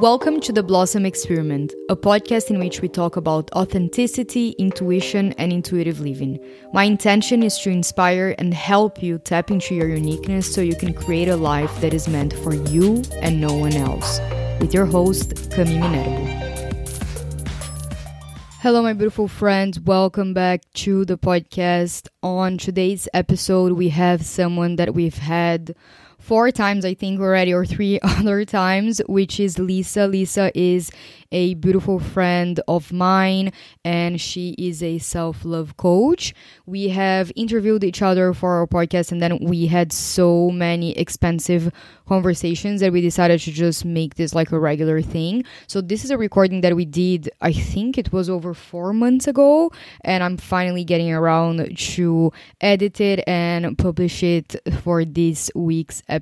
Welcome to the Blossom Experiment, a podcast in which we talk about authenticity, intuition, and intuitive living. My intention is to inspire and help you tap into your uniqueness so you can create a life that is meant for you and no one else. With your host, Cami Minerbo. Hello, my beautiful friends. Welcome back to the podcast. On today's episode, we have someone that we've had four times, I think, already, or three other times, which is Lisa. Lisa is a beautiful friend of mine, and she is a self love coach. We have interviewed each other for our podcast, and then we had so many expensive conversations that we decided to just make this like a regular thing. So, this is a recording that we did, I think it was over four months ago, and I'm finally getting around to edit it and publish it for this week's episode.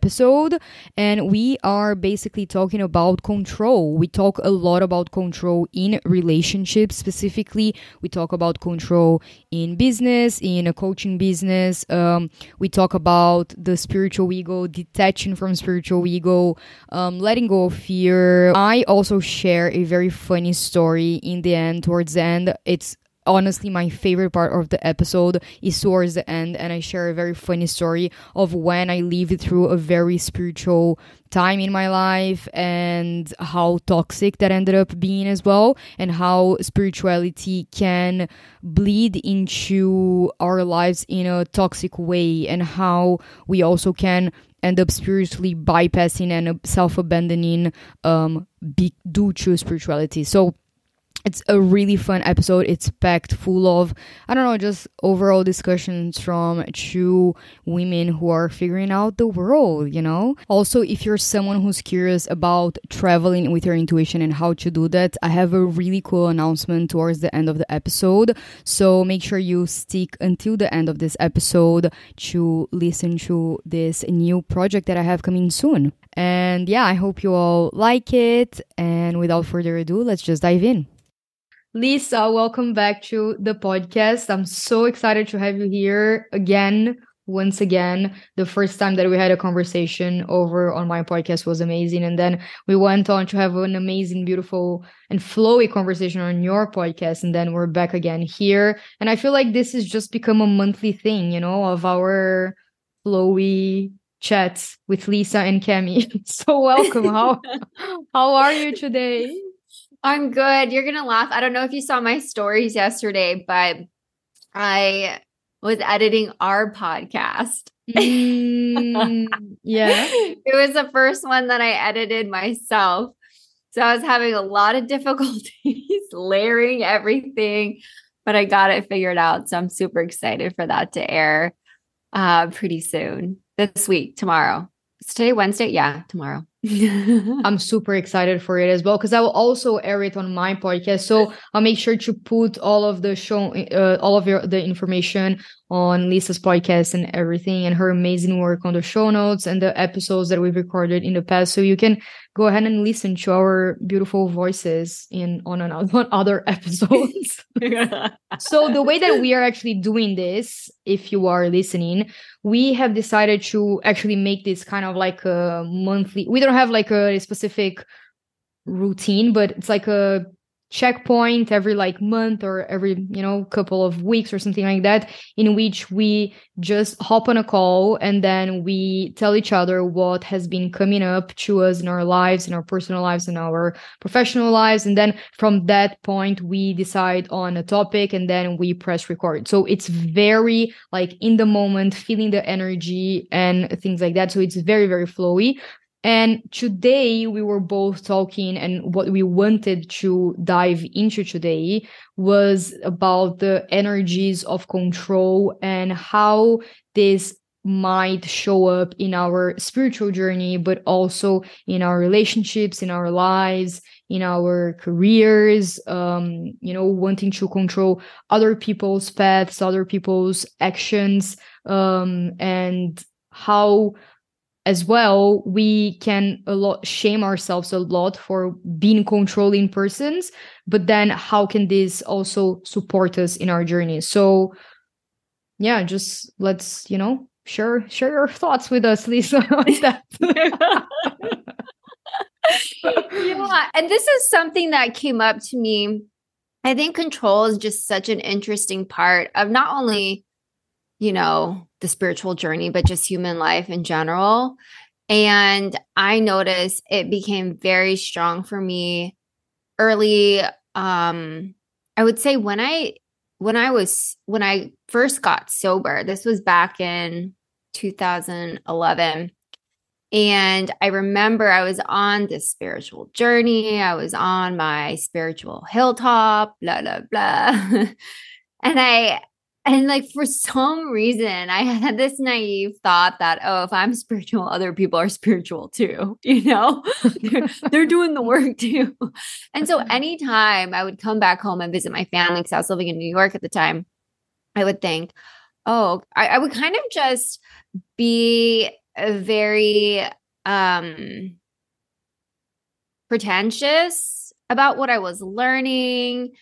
And we are basically talking about control. We talk a lot about control in relationships specifically. We talk about control in business, in a coaching business. Um, we talk about the spiritual ego, detaching from spiritual ego, um, letting go of fear. I also share a very funny story in the end, towards the end. It's honestly my favorite part of the episode is towards the end and i share a very funny story of when i lived through a very spiritual time in my life and how toxic that ended up being as well and how spirituality can bleed into our lives in a toxic way and how we also can end up spiritually bypassing and self-abandoning um, be- due to spirituality. So it's a really fun episode. It's packed full of, I don't know, just overall discussions from two women who are figuring out the world, you know? Also, if you're someone who's curious about traveling with your intuition and how to do that, I have a really cool announcement towards the end of the episode. So make sure you stick until the end of this episode to listen to this new project that I have coming soon. And yeah, I hope you all like it. And without further ado, let's just dive in. Lisa, welcome back to the podcast. I'm so excited to have you here again. Once again, the first time that we had a conversation over on my podcast was amazing. And then we went on to have an amazing, beautiful, and flowy conversation on your podcast. And then we're back again here. And I feel like this has just become a monthly thing, you know, of our flowy chats with Lisa and Cami. so welcome. how how are you today? I'm good. You're going to laugh. I don't know if you saw my stories yesterday, but I was editing our podcast. Mm, yeah. it was the first one that I edited myself. So I was having a lot of difficulties layering everything, but I got it figured out. So I'm super excited for that to air uh, pretty soon this week, tomorrow. Is today Wednesday? Yeah, tomorrow. I'm super excited for it as well because I will also air it on my podcast. So I'll make sure to put all of the show, uh, all of your the information on Lisa's podcast and everything, and her amazing work on the show notes and the episodes that we've recorded in the past. So you can go ahead and listen to our beautiful voices in on another on other episodes. so the way that we are actually doing this, if you are listening, we have decided to actually make this kind of like a monthly. We don't don't have like a specific routine, but it's like a checkpoint every like month or every you know couple of weeks or something like that in which we just hop on a call and then we tell each other what has been coming up to us in our lives in our personal lives and our professional lives. And then from that point we decide on a topic and then we press record. So it's very like in the moment feeling the energy and things like that. So it's very very flowy and today we were both talking, and what we wanted to dive into today was about the energies of control and how this might show up in our spiritual journey, but also in our relationships, in our lives, in our careers, um, you know, wanting to control other people's paths, other people's actions, um, and how as well we can a lot shame ourselves a lot for being controlling persons but then how can this also support us in our journey so yeah just let's you know share share your thoughts with us lisa on that yeah. And this is something that came up to me. I think control is just such an interesting part of not only, you know, the spiritual journey, but just human life in general. And I noticed it became very strong for me early. Um, I would say when I when I was when I first got sober, this was back in 2011. And I remember I was on this spiritual journey. I was on my spiritual hilltop, blah, blah, blah. and I, and like for some reason, I had this naive thought that, oh, if I'm spiritual, other people are spiritual too. You know, they're, they're doing the work too. And so anytime I would come back home and visit my family, because I was living in New York at the time, I would think, oh, I, I would kind of just be very um pretentious about what I was learning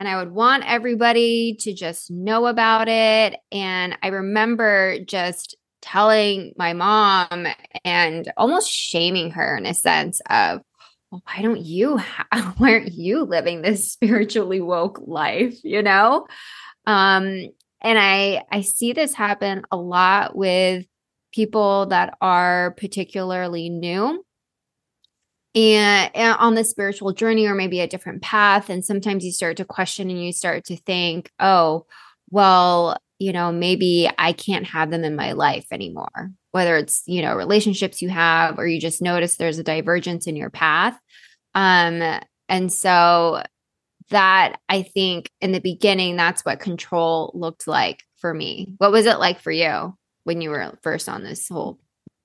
and I would want everybody to just know about it. And I remember just telling my mom and almost shaming her in a sense of well, why don't you ha- why aren't you living this spiritually woke life you know? Um and i i see this happen a lot with people that are particularly new and, and, on the spiritual journey or maybe a different path and sometimes you start to question and you start to think oh well you know maybe i can't have them in my life anymore. Whether it's you know relationships you have or you just notice there's a divergence in your path. Um and so that i think in the beginning that's what control looked like for me. What was it like for you when you were first on this whole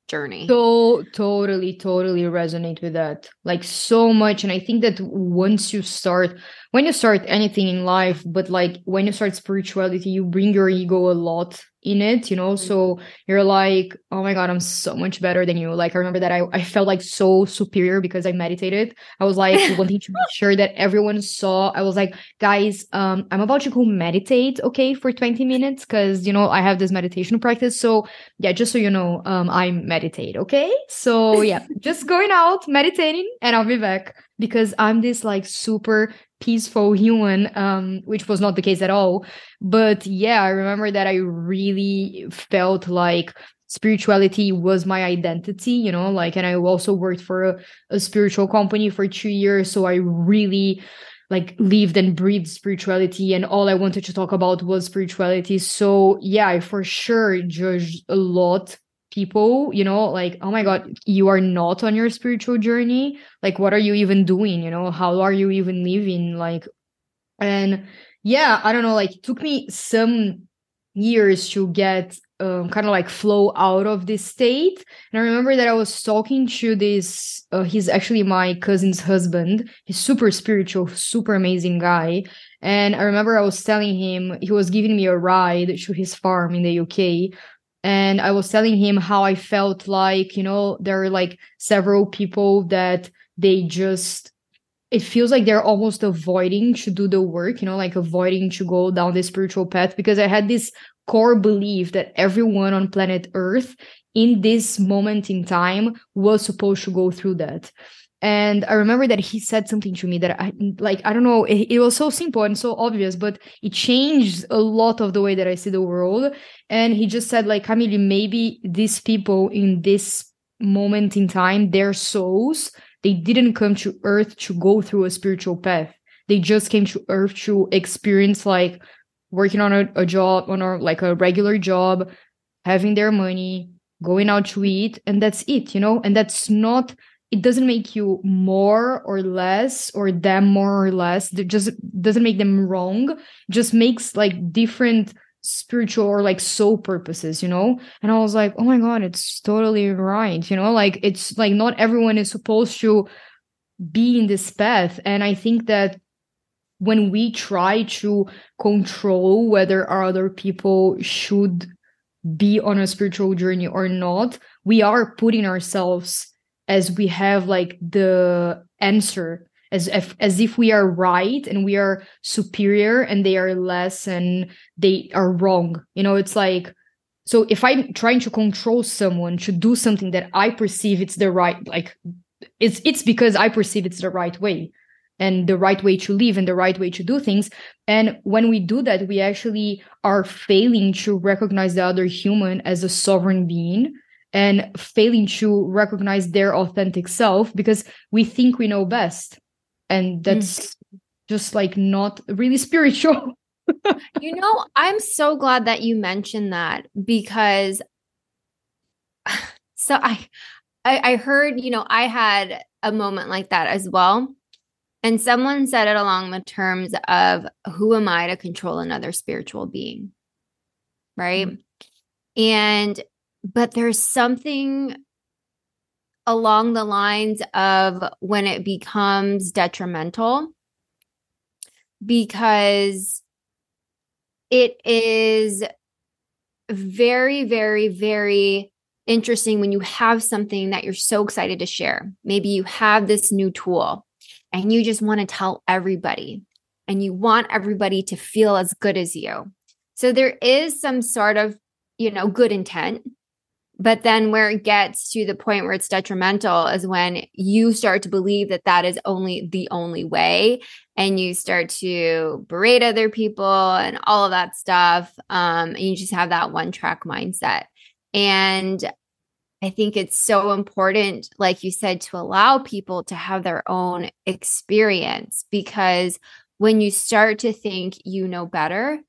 journey. So totally, totally resonate with that. Like so much. And I think that once you start, when you start anything in life, but like when you start spirituality, you bring your ego a lot in it, you know? So you're like, oh my God, I'm so much better than you. Like, I remember that I, I felt like so superior because I meditated. I was like wanting to make sure that everyone saw. I was like, guys, um, I'm about to go meditate, okay, for 20 minutes because, you know, I have this meditation practice. So, yeah, just so you know, um, I meditate, okay? So, yeah, just going out, meditating, and I'll be back because I'm this like super peaceful human, um, which was not the case at all. But yeah, I remember that I really felt like spirituality was my identity, you know, like, and I also worked for a, a spiritual company for two years. So I really like lived and breathed spirituality and all I wanted to talk about was spirituality. So yeah, I for sure judged a lot people you know like oh my god you are not on your spiritual journey. Like what are you even doing? You know how are you even living? Like and yeah i don't know like it took me some years to get um, kind of like flow out of this state. And i remember that i was talking to this uh, he's actually my cousin's husband. He's super spiritual super amazing guy. And i remember i was telling him he was giving me a ride to his farm in the uk and I was telling him how I felt like, you know, there are like several people that they just it feels like they're almost avoiding to do the work, you know, like avoiding to go down the spiritual path because I had this core belief that everyone on planet Earth in this moment in time was supposed to go through that and i remember that he said something to me that i like i don't know it, it, was so simple and so obvious but it changed a lot of the way that i see the world. And he just said like camille maybe these people in this moment in time their souls they didn't come to earth to go through a spiritual path. They just came to earth to experience like working on a, a job on a like a regular job having their money going out to eat and that's it you know? And that's not it doesn't make you more or less or them more or less. It just doesn't make them wrong. Just makes like different spiritual or like soul purposes you know? And i was like oh my god it's totally right you know? Like it's like not everyone is supposed to be in this path. And i think that when we try to control whether other people should be on a spiritual journey or not we are putting ourselves as we have like the answer as if as if we are right and we are superior and they are less and they are wrong. You know it's like so if i'm trying to control someone to do something that i perceive it's the right like it's it's because i perceive it's the right way and the right way to live and the right way to do things. And when we do that we actually are failing to recognize the other human as a sovereign being and failing to recognize their authentic self because we think we know best. And that's mm. just like not really spiritual. You know i'm so glad that you mentioned that because so I, I i heard you know i had a moment like that as well. And someone said it along the terms of who am i to control another spiritual being? Right? Mm-hmm. and but there's something along the lines of when it becomes detrimental because it is very very very interesting when you have something that you're so excited to share. Maybe you have this new tool and you just want to tell everybody and you want everybody to feel as good as you. So there is some sort of you know good intent but then where it gets to the point where it's detrimental is when you start to believe that that is only the only way and you start to berate other people and all of that stuff um, and you just have that one track mindset. And i think it's so important like you said to allow people to have their own experience because when you start to think you know better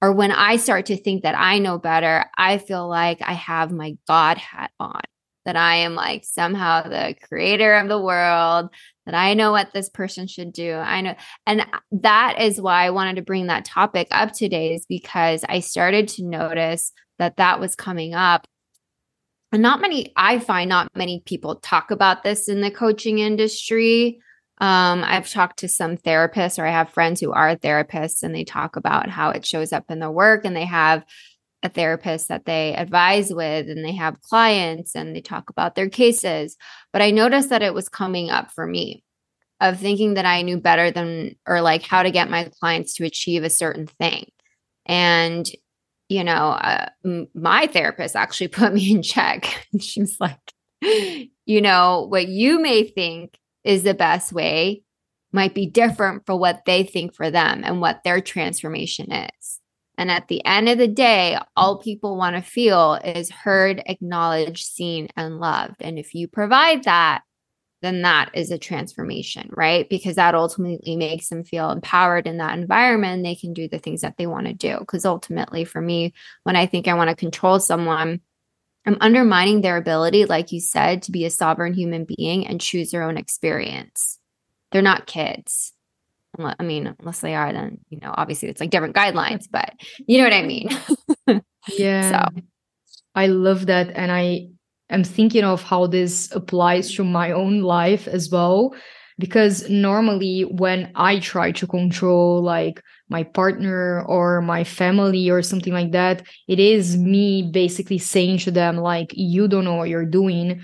or when I start to think that I know better, I feel like I have my God hat on, that I am like somehow the creator of the world, that I know what this person should do. I know. And that is why I wanted to bring that topic up today, is because I started to notice that that was coming up. And not many, I find not many people talk about this in the coaching industry. Um, I've talked to some therapists, or I have friends who are therapists, and they talk about how it shows up in their work, and they have a therapist that they advise with, and they have clients, and they talk about their cases. But I noticed that it was coming up for me of thinking that I knew better than, or like how to get my clients to achieve a certain thing. And, you know, uh, my therapist actually put me in check. She's like, you know, what you may think is the best way might be different for what they think for them and what their transformation is. And at the end of the day, all people want to feel is heard, acknowledged, seen, and loved. And if you provide that, then that is a transformation, right? Because that ultimately makes them feel empowered in that environment. They can do the things that they want to do. Because ultimately, for me, when I think I want to control someone, I'm undermining their ability, like you said, to be a sovereign human being and choose their own experience. They're not kids. I mean, unless they are, then, you know, obviously it's like different guidelines, but you know what I mean? yeah. So I love that. And I am thinking of how this applies to my own life as well. Because normally when I try to control, like, my partner or my family or something like that. It is me basically saying to them like you don't know what you're doing.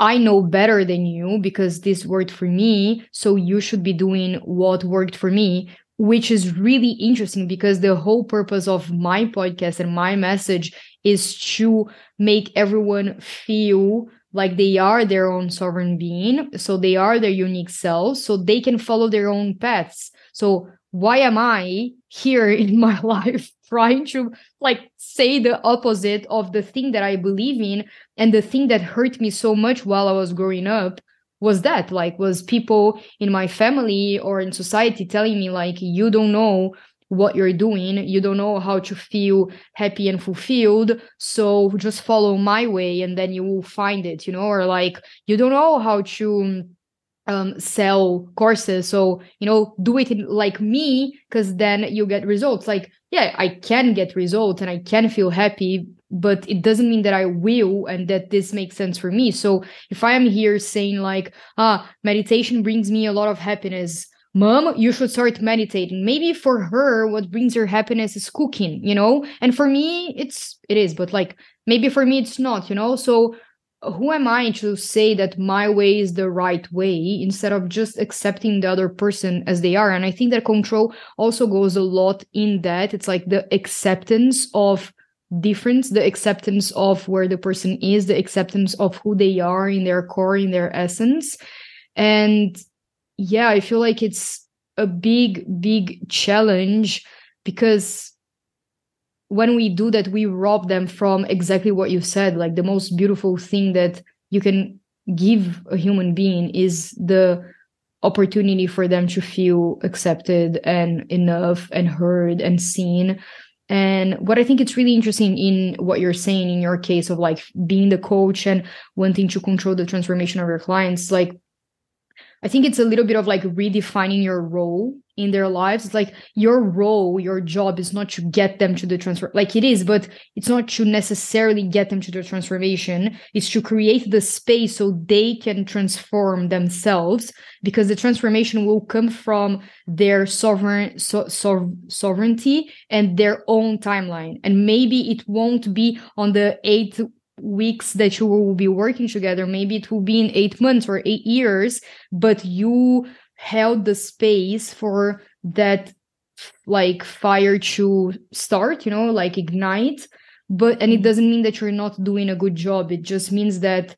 I know better than you because this worked for me so you should be doing what worked for me which is really interesting because the whole purpose of my podcast and my message is to make everyone feel like they are their own sovereign being so they are their unique selves so they can follow their own paths. So why am I here in my life trying to like say the opposite of the thing that I believe in? And the thing that hurt me so much while I was growing up was that like was people in my family or in society telling me like you don't know what you're doing. You don't know how to feel happy and fulfilled. So just follow my way and then you will find it you know? Or like you don't know how to um, sell courses. So, you know, do it in, like me because then you get results. Like, yeah, I can get results and I can feel happy, but it doesn't mean that I will and that this makes sense for me. So, if I am here saying, like, ah, meditation brings me a lot of happiness, mom, you should start meditating. Maybe for her, what brings her happiness is cooking, you know? And for me, it's, it is, but like, maybe for me, it's not, you know? So, who am I to say that my way is the right way instead of just accepting the other person as they are? And I think that control also goes a lot in that. It's like the acceptance of difference the acceptance of where the person is the acceptance of who they are in their core in their essence and yeah i feel like it's a big big challenge because when we do that we rob them from exactly what you said. Like the most beautiful thing that you can give a human being is the opportunity for them to feel accepted and enough and heard and seen. And what I think it's really interesting in what you're saying in your case of like being the coach and wanting to control the transformation of your clients, like I think it's a little bit of like redefining your role in their lives. It's like your role, your job is not to get them to the transfer, like it is, but it's not to necessarily get them to the transformation. It's to create the space so they can transform themselves because the transformation will come from their sovereign so, so, sovereignty and their own timeline. And maybe it won't be on the eighth weeks that you will be working together maybe it will be in eight months or eight years but you held the space for that like fire to start you know like ignite. But and it mm-hmm. doesn't mean that you're not doing a good job. It just means that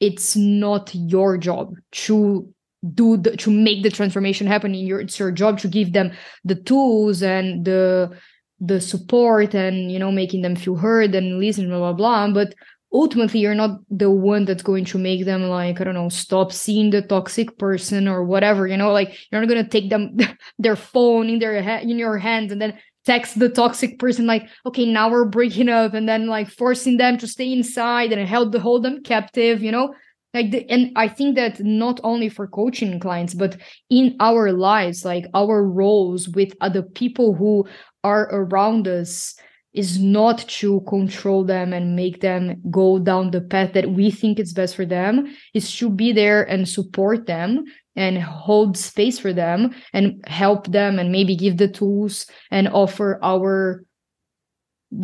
it's not your job to do the, to make the transformation happen. In your it's your job to give them the tools and the the support and you know making them feel heard and listen blah blah blah. But ultimately you're not the one that's going to make them like i don't know stop seeing the toxic person or whatever you know? Like you're not going to take them their phone in their ha- in your hands and then text the toxic person like okay now we're breaking up and then like forcing them to stay inside and help to hold them captive you know like the, and i think that not only for coaching clients but in our lives like our roles with other people who are around us is not to control them and make them go down the path that we think is best for them. Is to be there and support them and hold space for them and help them and maybe give the tools and offer our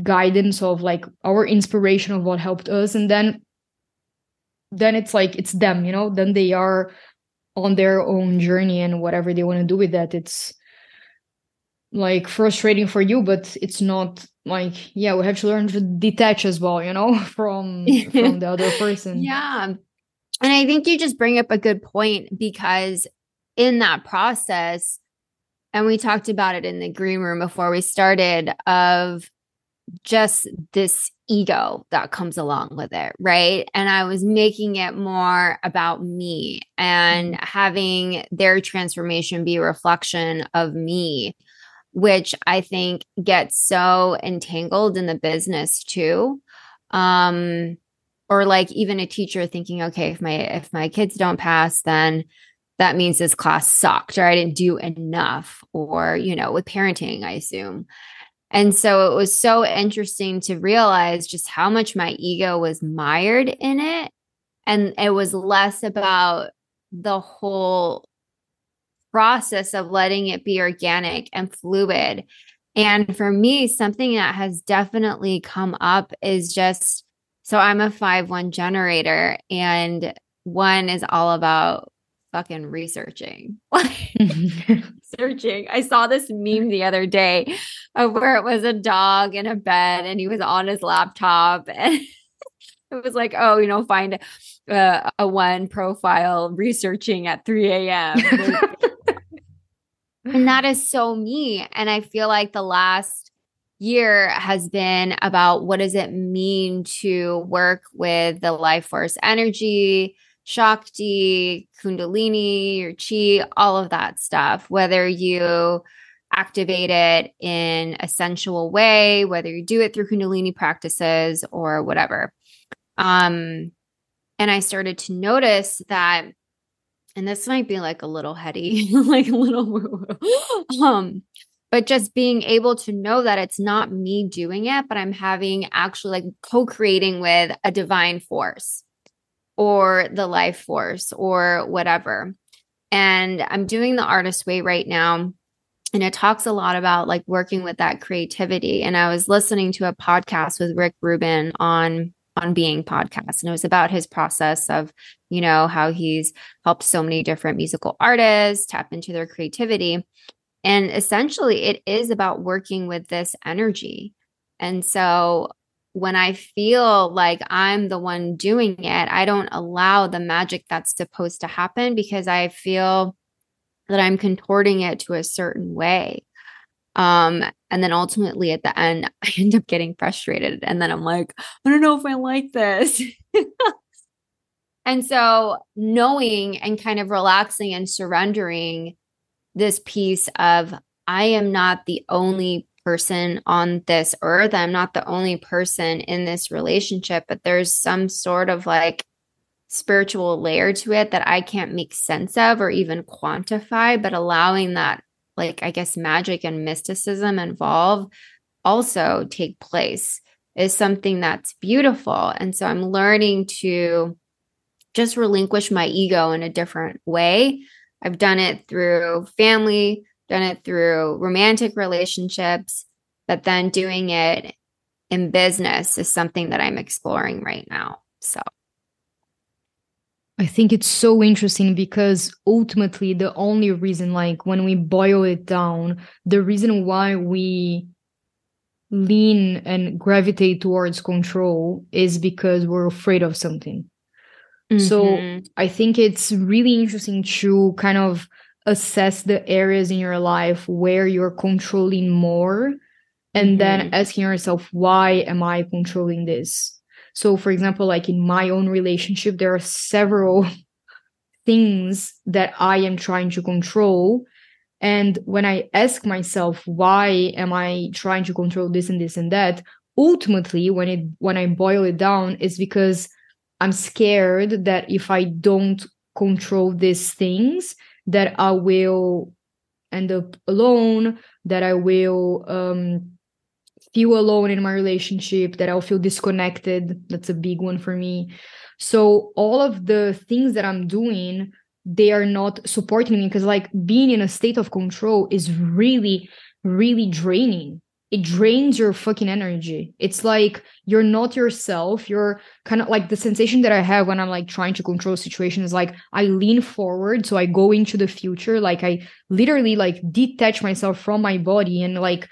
guidance of like our inspiration of what helped us. And then then it's like it's them you know? Then they are on their own journey and whatever they want to do with that. It's like frustrating for you but it's not like yeah we have to learn to detach as well you know from from the other person. Yeah. And i think you just bring up a good point because in that process and we talked about it in the green room before we started of just this ego that comes along with it, right? And I was making it more about me and mm-hmm. having their transformation be a reflection of me which I think gets so entangled in the business too. Um, or like even a teacher thinking, okay, if my if my kids don't pass, then that means this class sucked or I didn't do enough, or you know, with parenting, I assume. And so it was so interesting to realize just how much my ego was mired in it. And it was less about the whole process of letting it be organic and fluid. And for me, something that has definitely come up is just so I'm a 5 1 generator, and one is all about fucking researching. Searching. I saw this meme the other day of where it was a dog in a bed and he was on his laptop and it was like, oh, you know, find uh, a one profile researching at 3 a.m. and that is so me. And I feel like the last year has been about what does it mean to work with the life force energy, Shakti, Kundalini, your Chi, all of that stuff, whether you activate it in a sensual way, whether you do it through Kundalini practices or whatever. Um, and I started to notice that and this might be like a little heady, like a little um, but just being able to know that it's not me doing it, but I'm having actually like co-creating with a divine force or the life force or whatever. And I'm doing the artist way right now. And it talks a lot about like working with that creativity. And I was listening to a podcast with Rick Rubin on on being podcast and it was about his process of you know how he's helped so many different musical artists tap into their creativity and essentially it is about working with this energy And so when I feel like I'm the one doing it, I don't allow the magic that's supposed to happen because I feel that I'm contorting it to a certain way. Um, and then ultimately at the end, I end up getting frustrated. And then I'm like, I don't know if I like this. and so knowing and kind of relaxing and surrendering this piece of I am not the only person on this earth. I'm not the only person in this relationship, but there's some sort of like spiritual layer to it that I can't make sense of or even quantify, but allowing that, like, I guess, magic and mysticism involve also take place is something that's beautiful. And so I'm learning to just relinquish my ego in a different way. I've done it through family, done it through romantic relationships, but then doing it in business is something that I'm exploring right now. So I think it's so interesting because ultimately the only reason like when we boil it down, the reason why we lean and gravitate towards control is because we're afraid of something. Mm-hmm. So I think it's really interesting to kind of assess the areas in your life where you're controlling more and mm-hmm. then asking yourself why am i controlling this? So for example like in my own relationship there are several things that i am trying to control. And when i ask myself why am i trying to control this and this and that? Ultimately when it when i boil it down is because i'm scared that if i don't control these things that I will end up alone, that I will um, feel alone in my relationship, that I'll feel disconnected. That's a big one for me. So, all of the things that I'm doing, they are not supporting me because, like, being in a state of control is really, really draining it drains your fucking energy. It's like you're not yourself. You're kind of like the sensation that I have when I'm like trying to control situations like I lean forward so I go into the future like I literally like detach myself from my body and like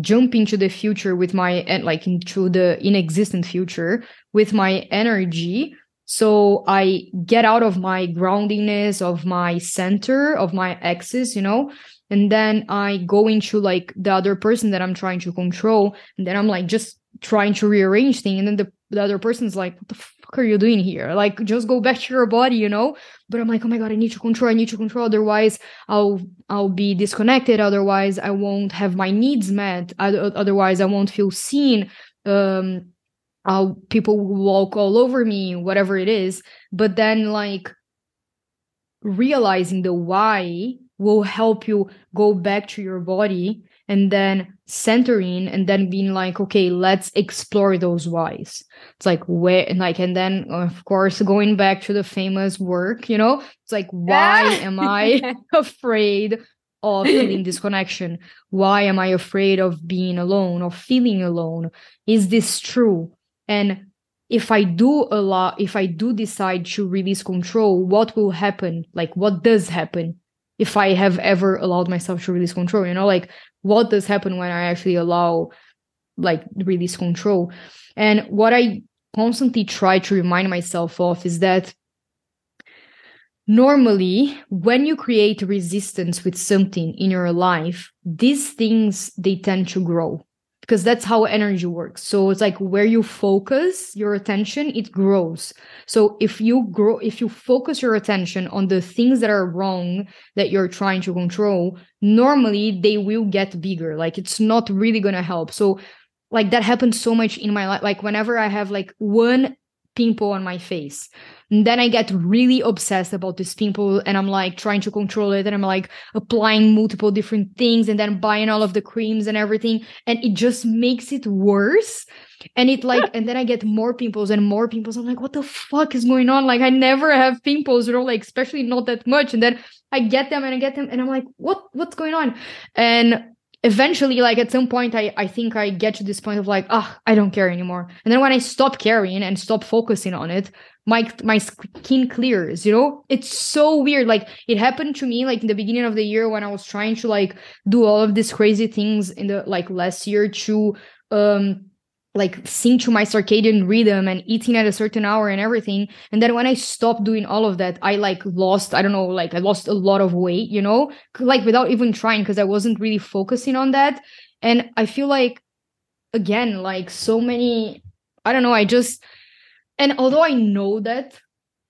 jump into the future with my and like into the inexistent future with my energy so I get out of my groundiness, of my center of my axis, you know, and then i go into like the other person that i'm trying to control. And then i'm like just trying to rearrange things and then the, the other person's like what the fuck are you doing here? Like just go back to your body you know? But i'm like oh my god i need to control i need to control. Otherwise i'll i'll be disconnected. Otherwise i won't have my needs met. Otherwise i won't feel seen. Um I'll, people will walk all over me whatever it is. But then like realizing the why will help you go back to your body and then centering and then being like okay let's explore those whys. It's like where and like and then of course going back to the famous work you know? It's like why ah! am i afraid of feeling disconnection why am i afraid of being alone or feeling alone? Is this true? And if i do a lot if i do decide to release control what will happen? Like what does happen if I have ever allowed myself to release control, you know, like what does happen when I actually allow like release control? And what I constantly try to remind myself of is that normally when you create resistance with something in your life, these things they tend to grow because that's how energy works. So it's like where you focus your attention, it grows. So if you grow, if you focus your attention on the things that are wrong that you're trying to control, normally they will get bigger. Like it's not really going to help. So like that happens so much in my life. Like whenever I have like one pimple on my face, and then I get really obsessed about this pimple and I'm like trying to control it and I'm like applying multiple different things and then buying all of the creams and everything. And it just makes it worse. And it like, and then I get more pimples and more pimples. I'm like, what the fuck is going on? Like, I never have pimples, you know, like, especially not that much. And then I get them and I get them and I'm like, what, what's going on? And eventually like at some point I, I think i get to this point of like ah oh, i don't care anymore and then when i stop caring and stop focusing on it my my skin clears you know? It's so weird. Like it happened to me like in the beginning of the year when i was trying to like do all of these crazy things in the like last year to um like sync to my circadian rhythm and eating at a certain hour and everything. And then when i stopped doing all of that i like lost i don't know like i lost a lot of weight you know? Like without even trying because i wasn't really focusing on that. And i feel like again like so many i don't know i just and although i know that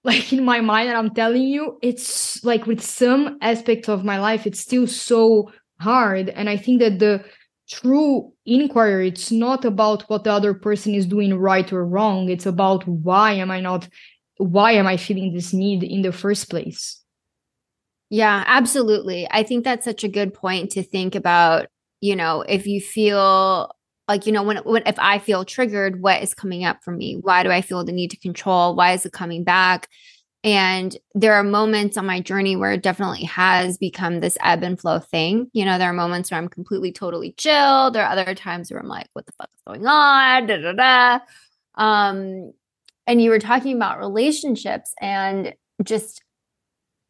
like in my mind and i'm telling you it's like with some aspects of my life it's still so hard. And i think that the true inquiry it's not about what the other person is doing right or wrong. It's about why am i not why am i feeling this need in the first place? Yeah absolutely. I think that's such a good point to think about you know if you feel like you know when, when if i feel triggered what is coming up for me why do i feel the need to control why is it coming back and there are moments on my journey where it definitely has become this ebb and flow thing. You know, there are moments where I'm completely, totally chill. There are other times where I'm like, what the fuck is going on? Da, da, da. Um, and you were talking about relationships and just,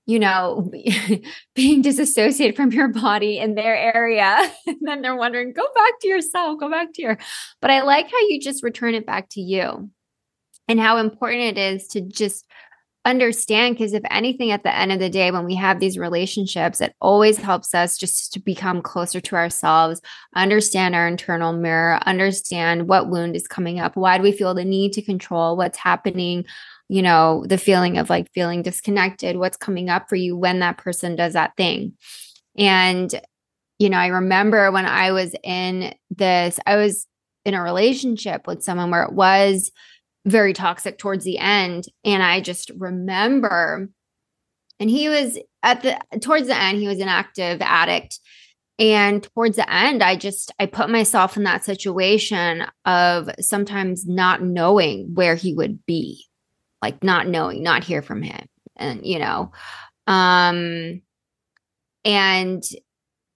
you know, being disassociated from your body in their area. and then they're wondering, go back to yourself, go back to your. But I like how you just return it back to you and how important it is to just understand because if anything at the end of the day when we have these relationships it always helps us just to become closer to ourselves understand our internal mirror understand what wound is coming up why do we feel the need to control what's happening you know the feeling of like feeling disconnected what's coming up for you when that person does that thing and you know i remember when i was in this i was in a relationship with someone where it was very toxic towards the end. And I just remember, and he was at the towards the end, he was an active addict. And towards the end, I just I put myself in that situation of sometimes not knowing where he would be, like not knowing, not hear from him. And you know, um and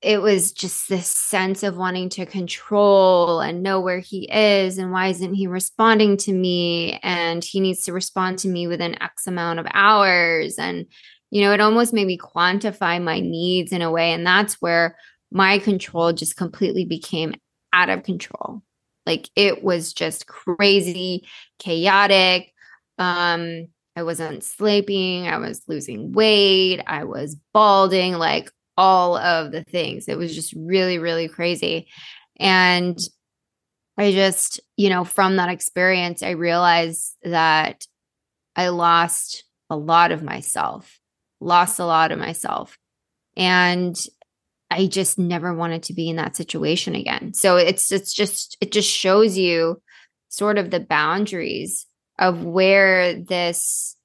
it was just this sense of wanting to control and know where he is and why isn't he responding to me and he needs to respond to me within x amount of hours and you know it almost made me quantify my needs in a way and that's where my control just completely became out of control like it was just crazy chaotic um I wasn't sleeping. I was losing weight. I was balding. Like all of the things. It was just really, really crazy. And I just, you know, from that experience, I realized that I lost a lot of myself, lost a lot of myself. And I just never wanted to be in that situation again. So it's it's just it just shows you sort of the boundaries of where this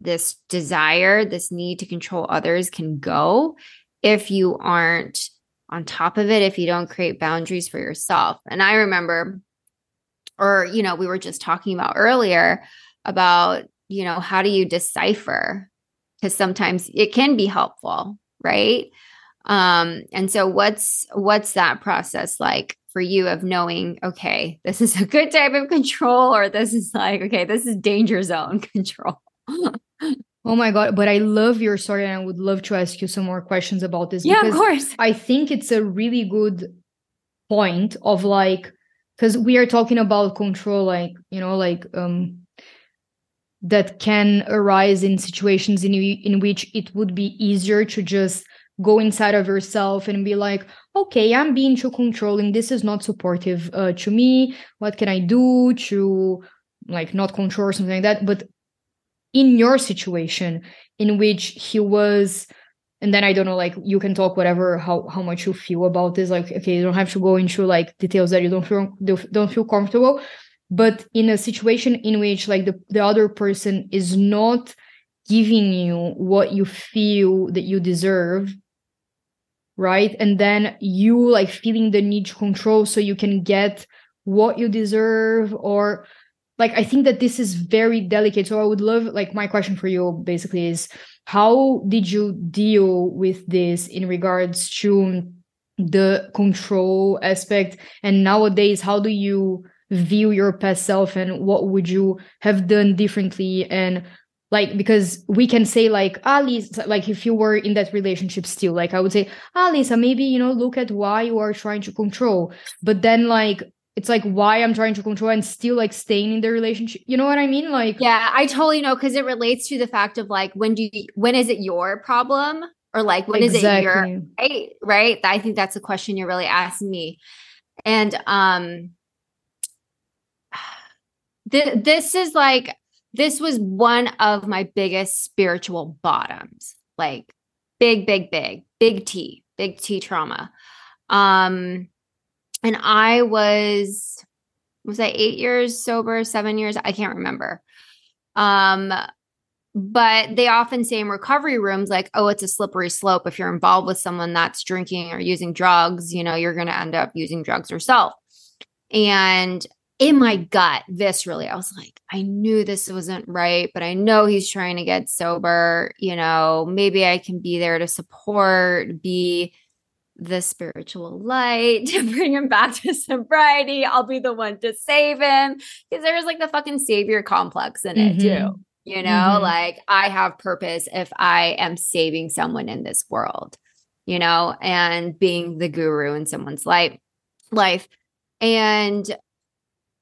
this desire, this need to control others can go if you aren't on top of it, if you don't create boundaries for yourself. And I remember, or, you know, we were just talking about earlier about, you know, how do you decipher? Because sometimes it can be helpful, right? Um, and so what's what's that process like for you of knowing, okay, this is a good type of control, or this is like, okay, this is danger zone control. Oh my god, but I love your story and I would love to ask you some more questions about this yeah, of course. I think it's a really good point of like because we are talking about control like, you know, like um that can arise in situations in in which it would be easier to just go inside of yourself and be like, okay, I'm being too controlling. This is not supportive uh, to me. What can I do to like not control or something like that? But in your situation in which he was and then i don't know like you can talk whatever how how much you feel about this like okay you don't have to go into like details that you don't feel don't feel comfortable but in a situation in which like the, the other person is not giving you what you feel that you deserve right? And then you like feeling the need to control so you can get what you deserve or like i think that this is very delicate. So i would love like my question for you basically is how did you deal with this in regards to the control aspect? And nowadays how do you view your past self and what would you have done differently? And like because we can say like lisa like if you were in that relationship still like i would say ah lisa maybe you know look at why you are trying to control but then like it's like why I'm trying to control and still like staying in the relationship. You know what I mean? Like Yeah, I totally know because it relates to the fact of like when do you when is it your problem? Or like when exactly. is it your right? Right. I think that's a question you're really asking me. And um th- this is like this was one of my biggest spiritual bottoms. Like big, big, big, big T, big T trauma. Um and I was was I 8 years sober, 7 years, I can't remember. Um but they often say in recovery rooms like oh it's a slippery slope if you're involved with someone that's drinking or using drugs you know you're going to end up using drugs yourself and in my gut viscerally i was like i knew this wasn't right but i know he's trying to get sober you know maybe i can be there to support be the spiritual light to bring him back to sobriety. I'll be the one to save him. Because there's like the fucking savior complex in it mm-hmm. too. You know, mm-hmm. like I have purpose if I am saving someone in this world, you know, and being the guru in someone's life life. And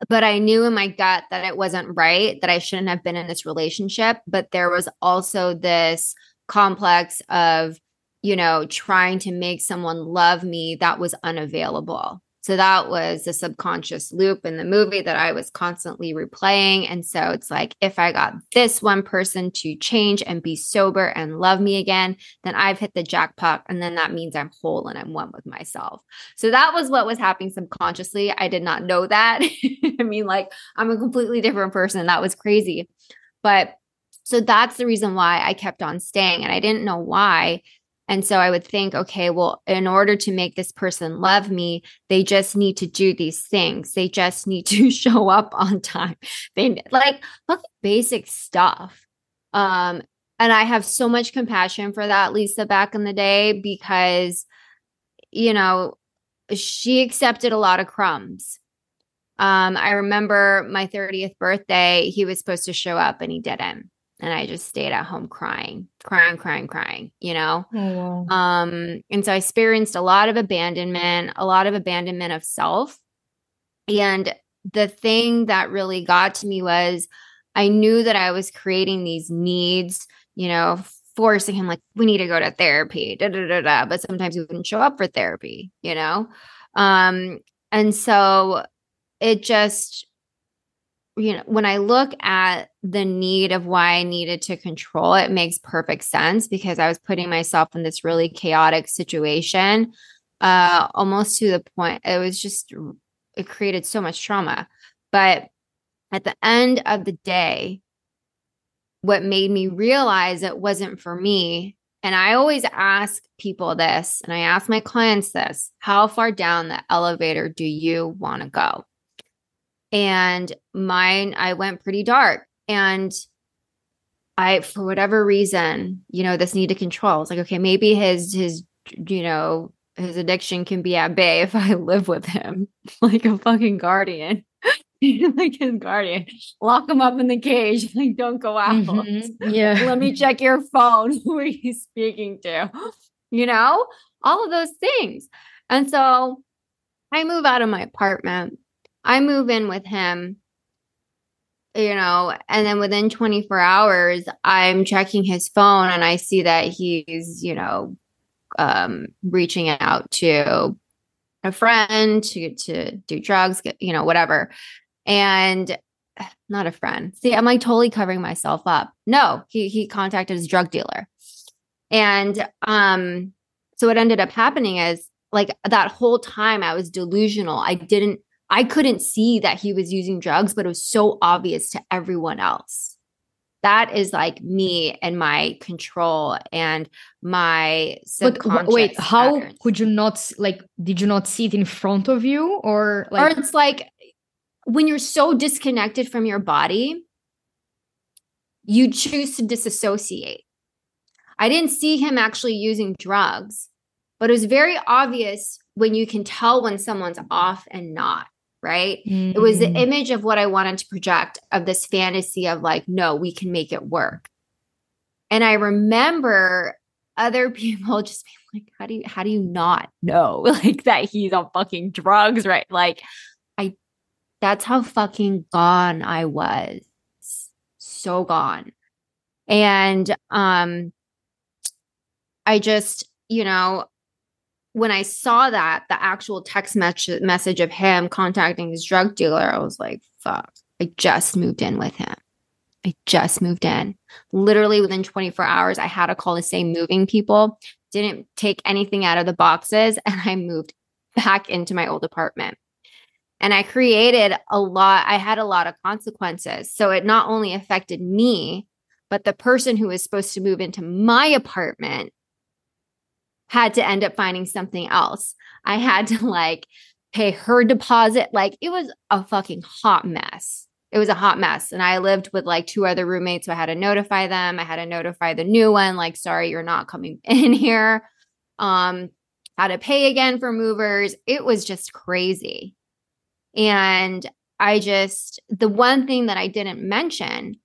but I knew in my gut that it wasn't right, that I shouldn't have been in this relationship. But there was also this complex of you know, trying to make someone love me that was unavailable. So that was the subconscious loop in the movie that I was constantly replaying. And so it's like, if I got this one person to change and be sober and love me again, then I've hit the jackpot. And then that means I'm whole and I'm one with myself. So that was what was happening subconsciously. I did not know that. I mean, like, I'm a completely different person. That was crazy. But so that's the reason why I kept on staying. And I didn't know why and so I would think, okay, well, in order to make this person love me, they just need to do these things. They just need to show up on time. They like basic stuff. Um, and I have so much compassion for that Lisa back in the day because, you know, she accepted a lot of crumbs. Um, I remember my 30th birthday, he was supposed to show up and he didn't and I just stayed at home crying, crying, crying, crying, you know? Oh. Um, and so I experienced a lot of abandonment, a lot of abandonment of self. And the thing that really got to me was I knew that I was creating these needs, you know, forcing him like, we need to go to therapy, da, da, da, da. But sometimes he wouldn't show up for therapy, you know? Um, and so it just you know, when I look at the need of why I needed to control, it makes perfect sense because I was putting myself in this really chaotic situation, uh, almost to the point it was just, it created so much trauma. But at the end of the day, what made me realize it wasn't for me. And I always ask people this, and I ask my clients this how far down the elevator do you want to go? And mine I went pretty dark and I for whatever reason, you know, this need to control. It's like okay, maybe his his you know, his addiction can be at bay if I live with him like a fucking guardian. like his guardian, lock him up in the cage. Like, don't go out. Mm-hmm. Yeah. Let me check your phone. Who are you speaking to? You know, all of those things. And so I move out of my apartment I move in with him, you know, and then within 24 hours, I'm checking his phone and I see that he's, you know, um, reaching out to a friend to to do drugs, you know, whatever. And not a friend. See, I'm like totally covering myself up. No, he he contacted his drug dealer. And um so what ended up happening is like that whole time I was delusional. I didn't I couldn't see that he was using drugs, but it was so obvious to everyone else. That is like me and my control and my subconscious. But wait, how patterns. could you not like? Did you not see it in front of you, or like? Or it's like when you're so disconnected from your body, you choose to disassociate. I didn't see him actually using drugs, but it was very obvious when you can tell when someone's off and not right? Mm. It was the mm. image of what I wanted to project of this fantasy of like, no, we can make it work. And I remember other people just being like, how do you how do you not know like that he's on fucking drugs, right? Like I That's how fucking gone I was. So gone. And um I just, you know, when I saw that, the actual text mes- message of him contacting his drug dealer, I was like, fuck, I just moved in with him. I just moved in. Literally within 24 hours, I had to call the same moving people, didn't take anything out of the boxes, and I moved back into my old apartment. And I created a lot, I had a lot of consequences. So it not only affected me, but the person who was supposed to move into my apartment had to end up finding something else. I had to like pay her deposit. Like it was a fucking hot mess. It was a hot mess. And I lived with like two other roommates. So I had to notify them. I had to notify the new one, like, sorry, you're not coming in here. Um, how to pay again for movers. It was just crazy. And I just, the one thing that I didn't mention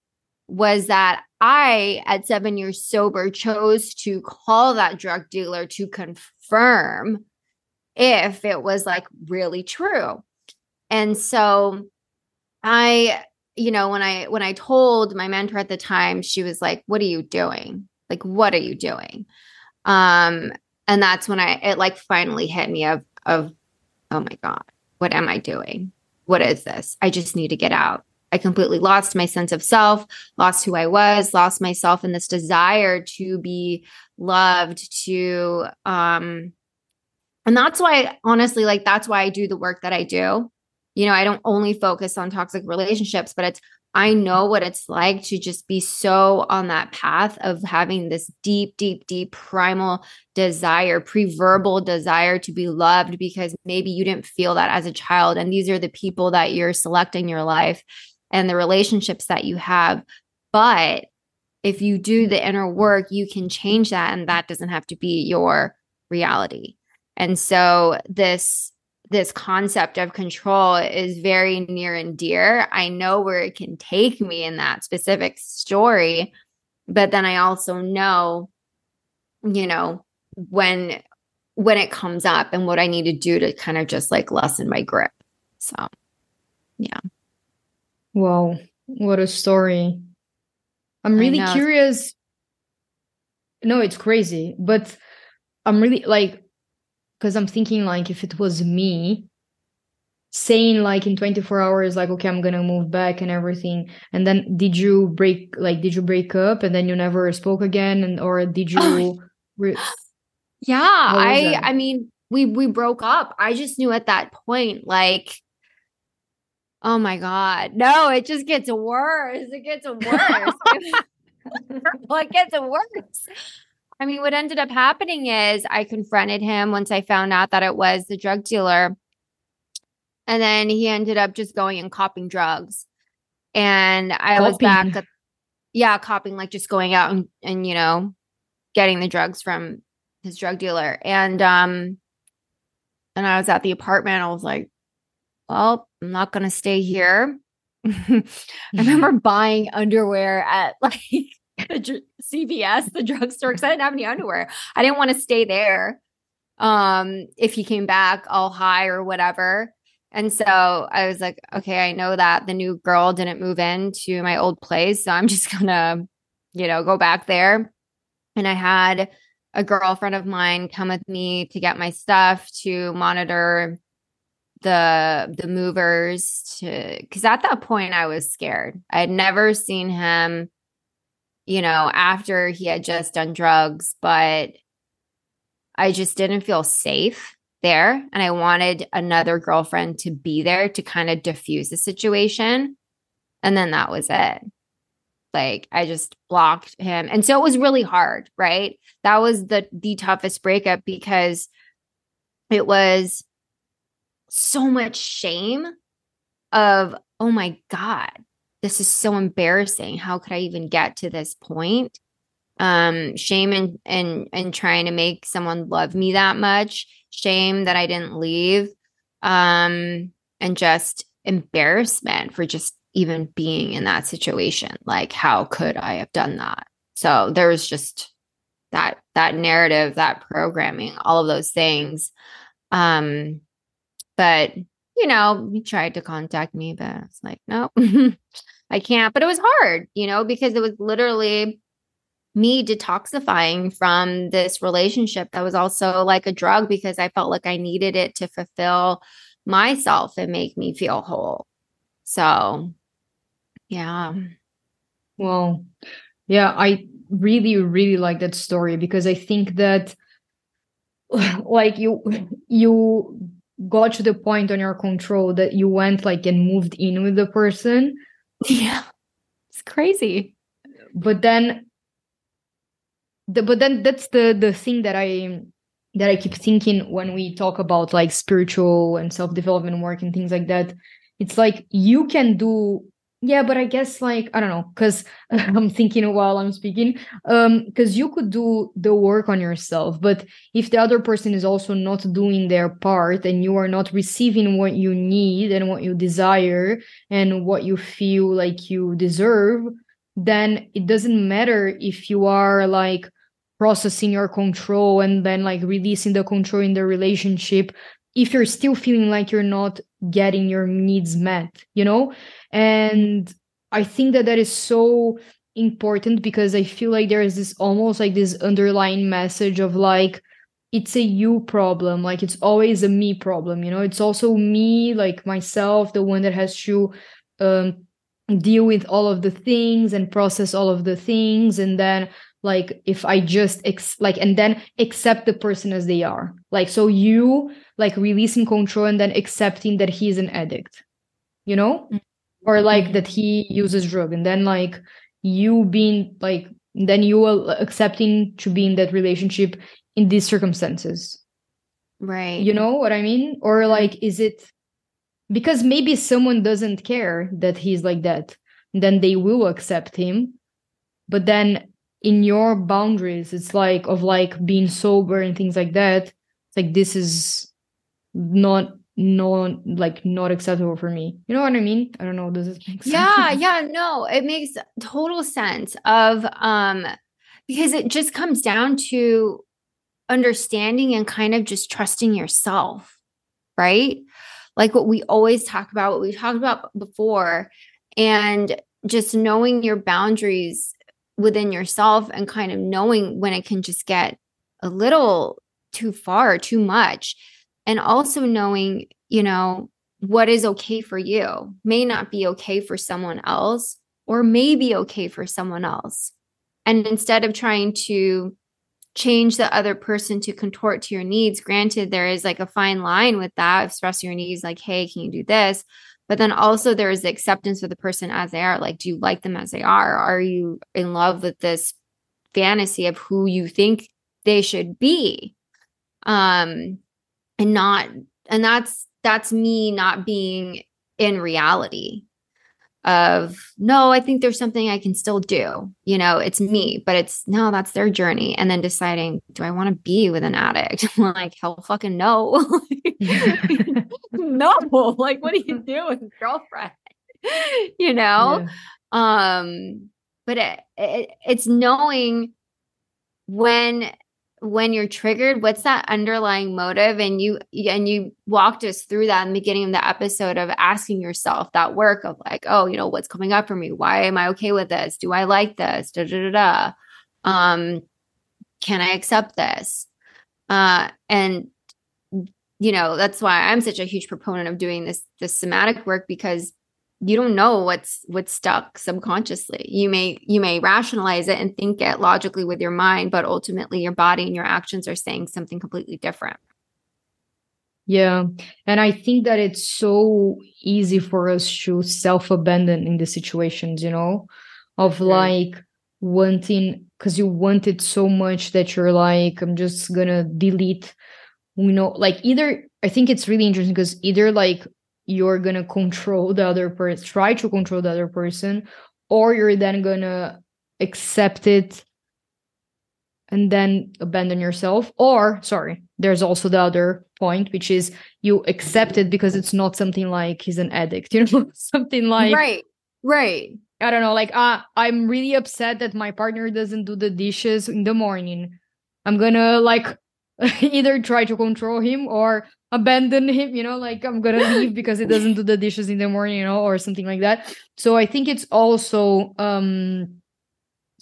was that I, at seven years sober, chose to call that drug dealer to confirm if it was like really true. And so I, you know, when I when I told my mentor at the time, she was like, "What are you doing? Like what are you doing?" Um and that's when I it like finally hit me of of oh my god, what am I doing? What is this? I just need to get out. I completely lost my sense of self, lost who I was, lost myself in this desire to be loved, to um and that's why honestly like that's why I do the work that I do. You know, I don't only focus on toxic relationships, but it's I know what it's like to just be so on that path of having this deep, deep, deep primal desire, pre verbal desire to be loved because maybe you didn't feel that as a child. And these are the people that you're selecting your life and the relationships that you have. But if you do the inner work, you can change that. And that doesn't have to be your reality. And so this this concept of control is very near and dear. I know where it can take me in that specific story, but then I also know, you know, when when it comes up and what I need to do to kind of just like lessen my grip. So, yeah. Wow, what a story. I'm really curious. No, it's crazy, but I'm really like because I'm thinking like if it was me saying like in 24 hours like okay I'm gonna move back and everything and then did you break like did you break up and then you never spoke again and or did you oh, re- yeah I that? I mean we we broke up I just knew at that point like oh my god no it just gets worse it gets worse it gets worse I mean, what ended up happening is I confronted him once I found out that it was the drug dealer. And then he ended up just going and copying drugs. And I copying. was back at, yeah, copying, like just going out and, and, you know, getting the drugs from his drug dealer. And, um, and I was at the apartment. I was like, well, I'm not going to stay here. I remember buying underwear at like the CVS, the drugstore, because I didn't have any underwear. I didn't want to stay there. Um, if he came back all high or whatever. And so I was like, okay, I know that the new girl didn't move into my old place. So I'm just gonna, you know, go back there. And I had a girlfriend of mine come with me to get my stuff to monitor the the movers to because at that point I was scared. I had never seen him you know, after he had just done drugs, but I just didn't feel safe there. And I wanted another girlfriend to be there to kind of diffuse the situation. And then that was it. Like I just blocked him. And so it was really hard, right? That was the the toughest breakup because it was so much shame of, oh my God, this is so embarrassing. How could I even get to this point? Um, shame and and and trying to make someone love me that much. Shame that I didn't leave. Um, and just embarrassment for just even being in that situation. Like, how could I have done that? So there was just that that narrative, that programming, all of those things. Um, but you know, he tried to contact me, but I was like, no, I can't. But it was hard, you know, because it was literally me detoxifying from this relationship that was also like a drug because I felt like I needed it to fulfill myself and make me feel whole. So, yeah. Well, yeah, I really, really like that story because I think that like you you got to the point on your control that you went like and moved in with the person. Yeah. It's crazy. But then the, but then that's the the thing that I that I keep thinking when we talk about like spiritual and self-development work and things like that. It's like you can do yeah, but I guess like I don't know because I'm thinking while I'm speaking. Um, because you could do the work on yourself, but if the other person is also not doing their part and you are not receiving what you need and what you desire and what you feel like you deserve, then it doesn't matter if you are like processing your control and then like releasing the control in the relationship if you're still feeling like you're not getting your needs met you know? And i think that that is so important because i feel like there is this almost like this underlying message of like it's a you problem like it's always a me problem you know? It's also me like myself the one that has to um deal with all of the things and process all of the things and then like if i just ex- like and then accept the person as they are. Like so you like releasing control and then accepting that he's an addict you know? Mm-hmm. or like mm-hmm. that he uses drug and then like you being like then you are accepting to be in that relationship in these circumstances. Right. You know what i mean? Or like is it because maybe someone doesn't care that he's like that then they will accept him but then in your boundaries. It's like of like being sober and things like that. It's like this is not not like not acceptable for me. You know what i mean? I don't know. Does this make sense? yeah yeah no it makes total sense of um because it just comes down to understanding and kind of just trusting yourself right? Like what we always talk about what we talked about before and just knowing your boundaries within yourself and kind of knowing when it can just get a little too far, too much. And also knowing, you know, what is okay for you may not be okay for someone else or may be okay for someone else. And instead of trying to change the other person to contort to your needs, granted, there is like a fine line with that, express your needs, like, hey, can you do this? But then also there is the acceptance of the person as they are like do you like them as they are? Are you in love with this fantasy of who you think they should be? Um and not and that's that's me not being in reality of no i think there's something i can still do. You know it's me but it's no that's their journey. And then deciding do i want to be with an addict? Like hell fucking no. No like what are you doing girlfriend? You know? Yeah. um but it, it it's knowing when when you're triggered what's that underlying motive? And you and you walked us through that in the beginning of the episode of asking yourself that work of like oh you know what's coming up for me? Why am i okay with this? Do i like this? Da da da da. Um can i accept this? Uh and you know that's why i'm such a huge proponent of doing this this somatic work because you don't know what's what's stuck subconsciously. You may you may rationalize it and think it logically with your mind but ultimately your body and your actions are saying something completely different. Yeah. And i think that it's so easy for us to self-abandon in the situations you know of mm-hmm. like wanting because you want it so much that you're like i'm just gonna delete you know like either i think it's really interesting because either like you're gonna control the other person try to control the other person or you're then gonna accept it and then abandon yourself or sorry there's also the other point which is you accept it because it's not something like he's an addict you know something like right right. I don't know like uh, i'm really upset that my partner doesn't do the dishes in the morning. I'm gonna like either try to control him or abandon him you know like i'm gonna leave because it doesn't do the dishes in the morning you know or something like that. So i think it's also um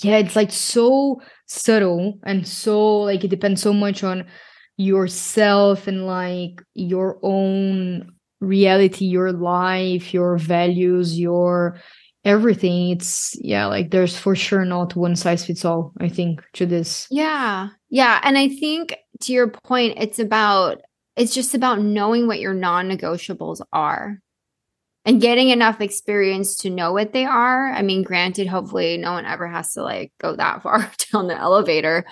yeah it's like so subtle and so like it depends so much on yourself and like your own reality your life your values your everything. It's yeah like there's for sure not one size fits all i think to this. Yeah. Yeah and i think to your point it's about it's just about knowing what your non-negotiables are and getting enough experience to know what they are. I mean granted hopefully no one ever has to like go that far down the elevator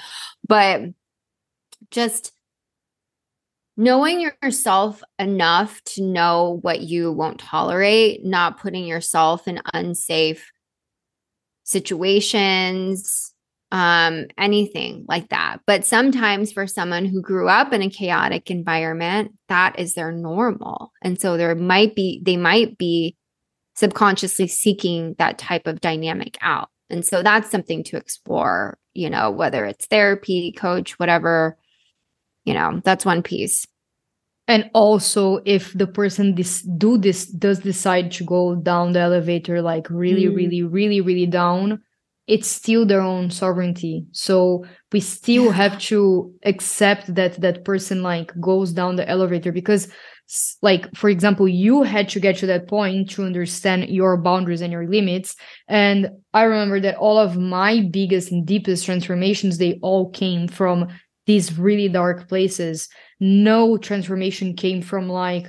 but just knowing yourself enough to know what you won't tolerate, not putting yourself in unsafe situations, um, anything like that. But sometimes for someone who grew up in a chaotic environment, that is their normal. And so there might be, they might be subconsciously seeking that type of dynamic out. And so that's something to explore, you know, whether it's therapy, coach, whatever you know that's one piece and also if the person this do this does decide to go down the elevator like really mm. really really really down it's still their own sovereignty. So we still have to accept that that person like goes down the elevator because like for example you had to get to that point to understand your boundaries and your limits. And i remember that all of my biggest and deepest transformations they all came from these really dark places. No transformation came from like,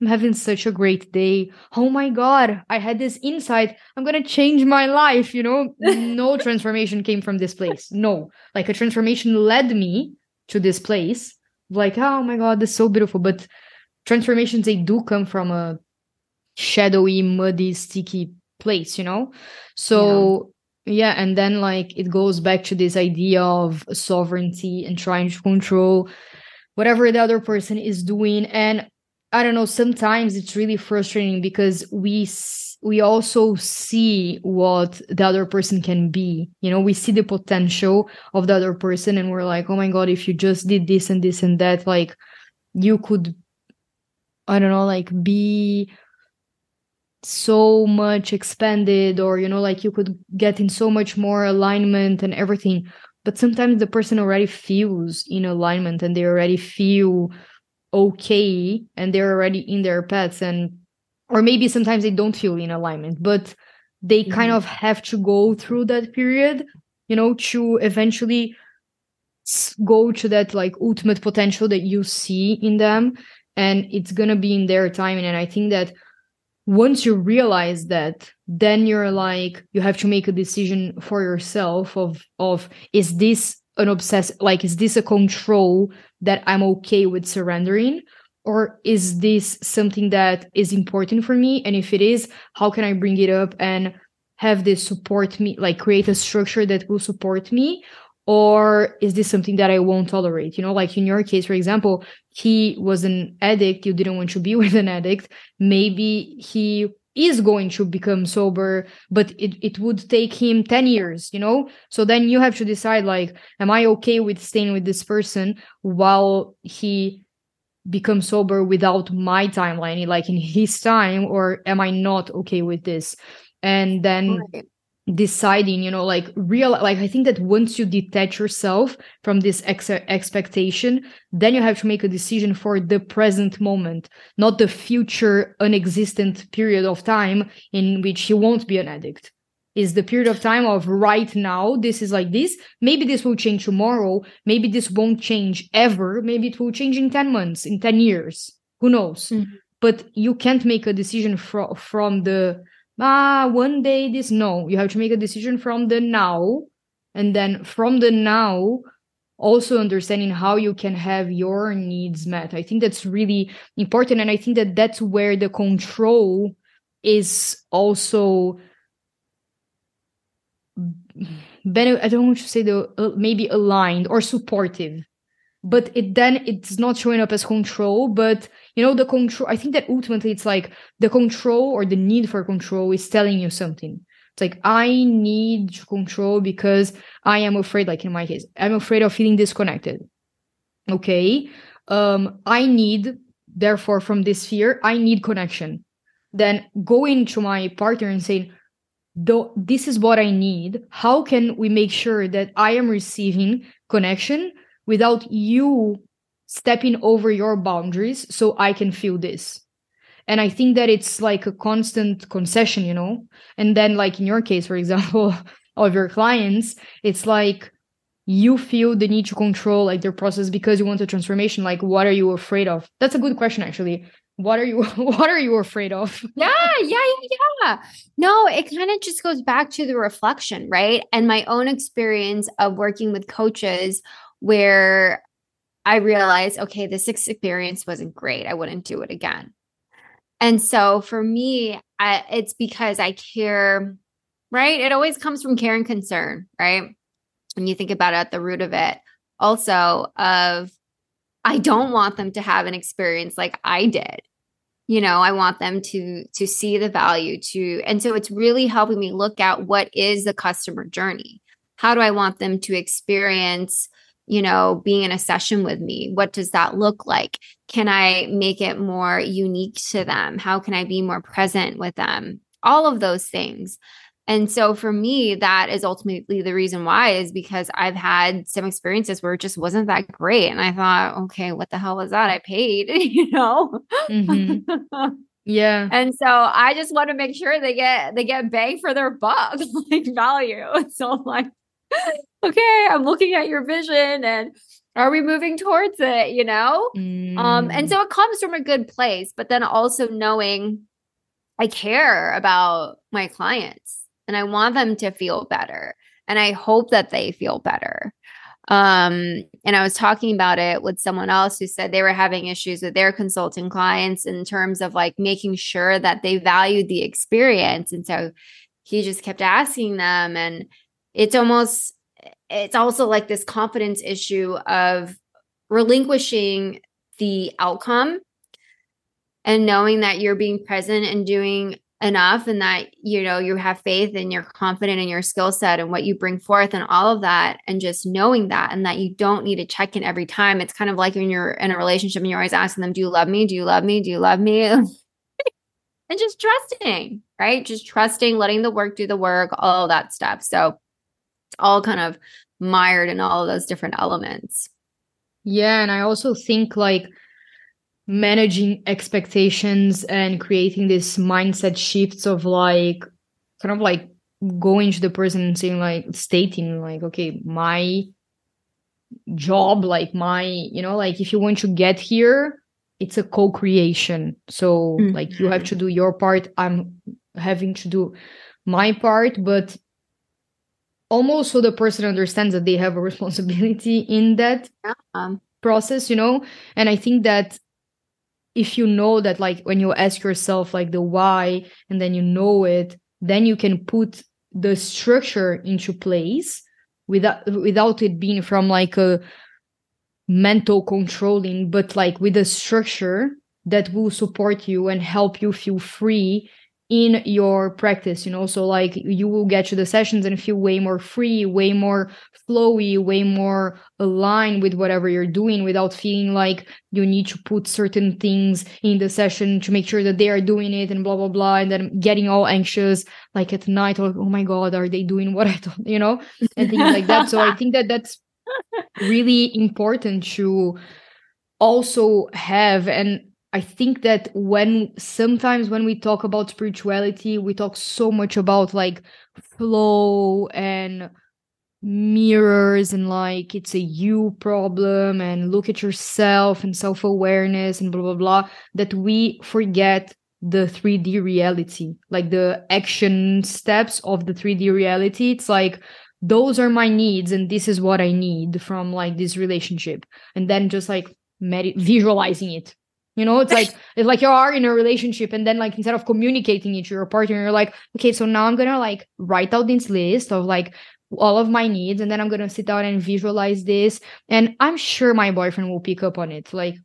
I'm having such a great day. Oh my God, I had this insight. I'm going to change my life. You know, no transformation came from this place. No, like a transformation led me to this place. Like, oh my God, this is so beautiful. But transformations, they do come from a shadowy, muddy, sticky place, you know? So yeah, and then like it goes back to this idea of sovereignty and trying to control whatever the other person is doing and I don't know, sometimes it's really frustrating because we we also see what the other person can be. You know, we see the potential of the other person and we're like, "Oh my god, if you just did this and this and that, like you could I don't know, like be so much expanded or you know like you could get in so much more alignment and everything but sometimes the person already feels in alignment and they already feel okay and they're already in their paths and or maybe sometimes they don't feel in alignment but they mm-hmm. kind of have to go through that period you know to eventually go to that like ultimate potential that you see in them and it's gonna be in their time and i think that once you realize that then you're like you have to make a decision for yourself of of is this an obsess like is this a control that i'm okay with surrendering or is this something that is important for me and if it is how can i bring it up and have this support me like create a structure that will support me or is this something that I won't tolerate? You know, like in your case, for example, he was an addict, you didn't want to be with an addict. Maybe he is going to become sober, but it, it would take him 10 years, you know? So then you have to decide, like, am I okay with staying with this person while he becomes sober without my timeline, like in his time, or am I not okay with this? And then right deciding you know like real like i think that once you detach yourself from this ex- expectation then you have to make a decision for the present moment not the future unexistent period of time in which you won't be an addict is the period of time of right now this is like this maybe this will change tomorrow maybe this won't change ever maybe it will change in 10 months in 10 years who knows mm-hmm. but you can't make a decision fro- from the ah, one day this. No, you have to make a decision from the now. And then from the now, also understanding how you can have your needs met. I think that's really important. And I think that that's where the control is also. I don't want to say the uh, maybe aligned or supportive but it then it's not showing up as control but you know the control i think that ultimately it's like the control or the need for control is telling you something. It's like i need to control because i am afraid like in my case i'm afraid of feeling disconnected. Okay? Um i need therefore from this fear i need connection. Then going to my partner and saying though this is what i need. How can we make sure that i am receiving connection without you stepping over your boundaries so i can feel this. And i think that it's like a constant concession you know? And then like in your case for example of your clients it's like you feel the need to control like their process because you want a transformation. Like what are you afraid of? That's a good question actually. What are you what are you afraid of? Yeah yeah yeah yeah. No it kind of just goes back to the reflection right? And my own experience of working with coaches where i realized okay this experience wasn't great i wouldn't do it again. And so for me I, it's because i care right? It always comes from care and concern right? When you think about it at the root of it. Also of i don't want them to have an experience like i did. You know i want them to to see the value to and so it's really helping me look at what is the customer journey? How do i want them to experience you know being in a session with me what does that look like can i make it more unique to them how can i be more present with them all of those things and so for me, that is ultimately the reason why is because I've had some experiences where it just wasn't that great. And I thought, okay, what the hell was that? I paid, you know? Mm-hmm. Yeah. And so I just want to make sure they get they get bang for their buck, like value. So I'm like, okay, I'm looking at your vision and are we moving towards it, you know? Mm. Um, and so it comes from a good place, but then also knowing I care about my clients and I want them to feel better. And I hope that they feel better. Um, and I was talking about it with someone else who said they were having issues with their consulting clients in terms of like making sure that they valued the experience. And so he just kept asking them. And it's almost, it's also like this confidence issue of relinquishing the outcome and knowing that you're being present and doing enough and that you know you have faith and you're confident in your skill set and what you bring forth and all of that and just knowing that and that you don't need to check in every time. It's kind of like when you're in a relationship and you're always asking them do you love me? Do you love me? Do you love me? And just trusting right? Just trusting letting the work do the work all that stuff. So all kind of mired in all of those different elements. Yeah and i also think like managing expectations and creating this mindset shifts of like kind of like going to the person and saying like stating like okay my job like my you know like if you want to get here it's a co-creation. So mm-hmm. like you have to do your part. I'm having to do my part but almost so the person understands that they have a responsibility in that yeah. process you know and i think that if you know that like when you ask yourself like the why and then you know it then you can put the structure into place without without it being from like a mental controlling but like with a structure that will support you and help you feel free in your practice you know? So like you will get to the sessions and feel way more free way more flowy way more aligned with whatever you're doing without feeling like you need to put certain things in the session to make sure that they are doing it and blah blah blah and then getting all anxious like at night like oh my god are they doing what i thought? You know? And things like that. So i think that that's really important to also have. And I think that when sometimes when we talk about spirituality, we talk so much about like flow and mirrors and like it's a you problem and look at yourself and self awareness and blah blah blah that we forget the 3D reality, like the action steps of the 3D reality. It's like those are my needs and this is what I need from like this relationship, and then just like med- visualizing it you know, it's like it's like you are in a relationship, and then like instead of communicating it to your partner, you're like, okay, so now I'm gonna like write out this list of like all of my needs, and then I'm gonna sit down and visualize this, and I'm sure my boyfriend will pick up on it. Like,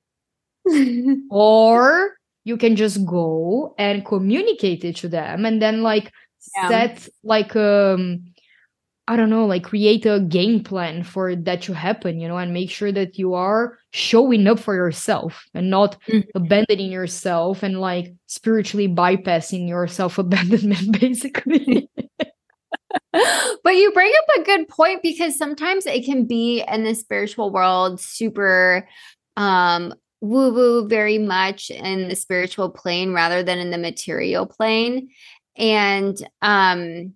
or you can just go and communicate it to them, and then like yeah. set like um I don't know, like create a game plan for that to happen, you know, and make sure that you are showing up for yourself and not mm-hmm. abandoning yourself and like spiritually bypassing your self abandonment, basically. but you bring up a good point because sometimes it can be in the spiritual world super um woo woo very much in the spiritual plane rather than in the material plane and um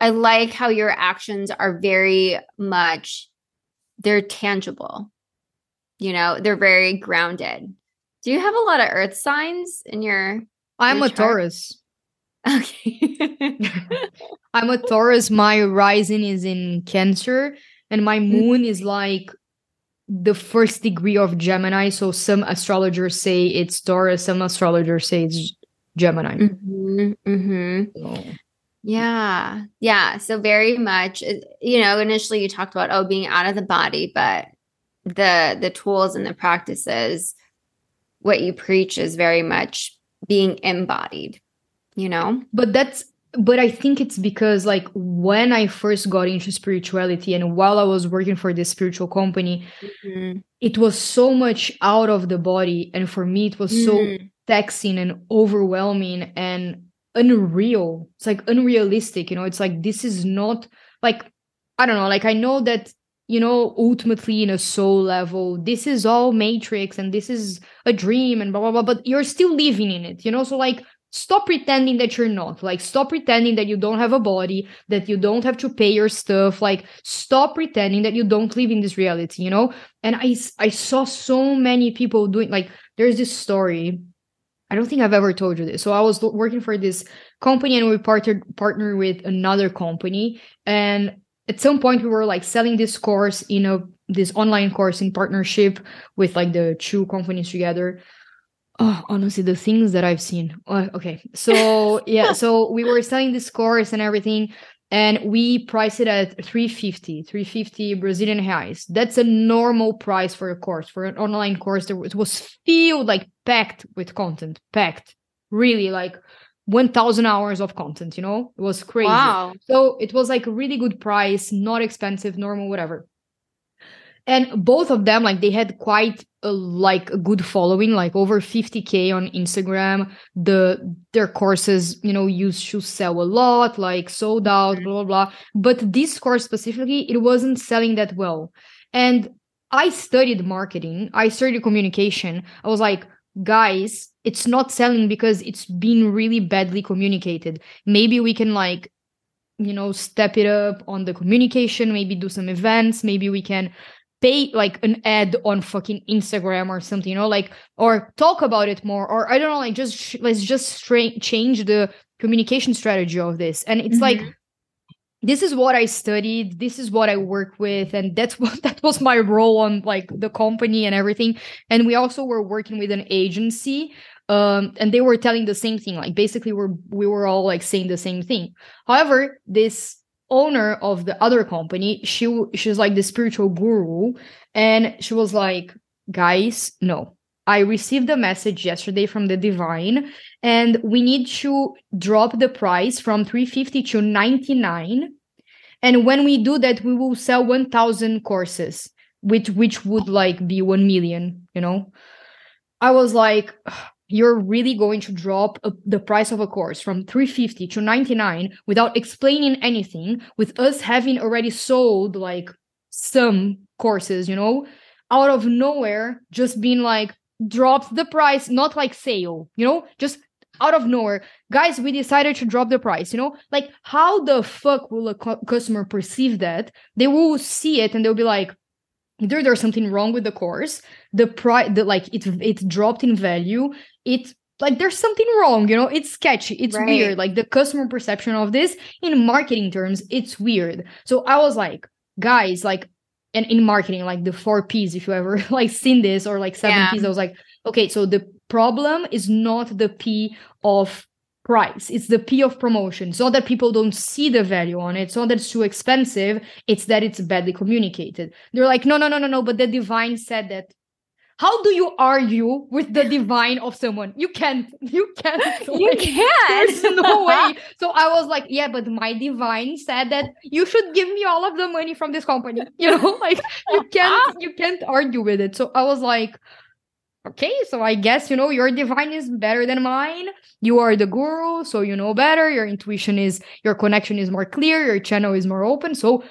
I like how your actions are very much they're tangible. You know, they're very grounded. Do you have a lot of earth signs in your I'm a? Taurus. Okay. I'm a Taurus. My rising is in Cancer and my mm-hmm. moon is like the first degree of Gemini. So some astrologers say it's Taurus, some astrologers say it's Gemini. Mm-hmm, mm-hmm. So. Yeah. Yeah. So very much, you know, initially you talked about, oh, being out of the body, but the the tools and the practices, what you preach is very much being embodied, you know? But that's but I think it's because like when I first got into spirituality and while I was working for this spiritual company, mm-hmm. it was so much out of the body. And for me, it was mm-hmm. so taxing and overwhelming and unreal. It's like unrealistic, you know. It's like this is not like I don't know, like I know that you know, ultimately in a soul level, this is all matrix and this is a dream and blah blah blah, but you're still living in it, you know? So like stop pretending that you're not. Like stop pretending that you don't have a body, that you don't have to pay your stuff. Like stop pretending that you don't live in this reality, you know? And I I saw so many people doing like there's this story I don't think I've ever told you this. So I was working for this company and we partnered partner with another company. And at some point we were like selling this course in a this online course in partnership with like the two companies together. Oh, honestly, the things that I've seen. Oh, okay. So yeah, so we were selling this course and everything and we price it at 350 350 brazilian reais. That's a normal price for a course. For an online course that it was filled like packed with content packed. Really like 1000 hours of content you know? It was crazy. Wow. so it was like a really good price not expensive normal whatever and both of them like they had quite a, like a good following like over 50k on instagram. The their courses you know used to sell a lot like sold out mm-hmm. blah blah blah. But this course specifically it wasn't selling that well. And i studied marketing. I studied communication. I was like guys it's not selling because it's been really badly communicated. Maybe we can like you know step it up on the communication maybe do some events maybe we can pay like an ad on fucking Instagram or something, you know, like or talk about it more, or I don't know, like just sh- let's just stra- change the communication strategy of this. And it's mm-hmm. like this is what I studied, this is what I work with, and that's what that was my role on like the company and everything. And we also were working with an agency um and they were telling the same thing like basically we're we were all like saying the same thing however this owner of the other company she she's like the spiritual guru and she was like guys no. I received a message yesterday from the divine and we need to drop the price from 350 to 99 and when we do that we will sell 1000 courses which which would like be 1 million you know? I was like you're really going to drop a, the price of a course from 350 to 99 without explaining anything with us having already sold like some courses you know? Out of nowhere just being like dropped the price not like sale you know? Just out of nowhere. Guys we decided to drop the price you know? Like how the fuck will a cu- customer perceive that? They will see it and they'll be like either there's something wrong with the course the price the like it it dropped in value it like there's something wrong you know it's sketchy it's right. weird like the customer perception of this in marketing terms it's weird so i was like guys like and in marketing like the four p's if you ever like seen this or like seven yeah. p's i was like okay so the problem is not the p of price. It's the P of promotion. so that people don't see the value on it. so that it's too expensive. It's that it's badly communicated. They're like, no, no, no, no, no. But the divine said that. How do you argue with the divine of someone? You can't. You can't. Like, you can't. There's no way. So I was like, yeah, but my divine said that you should give me all of the money from this company. You know, like you can't ah. you can't argue with it. So I was like, okay, so I guess you know your divine is better than mine. You are the guru, so you know better. Your intuition is your connection is more clear, your channel is more open. So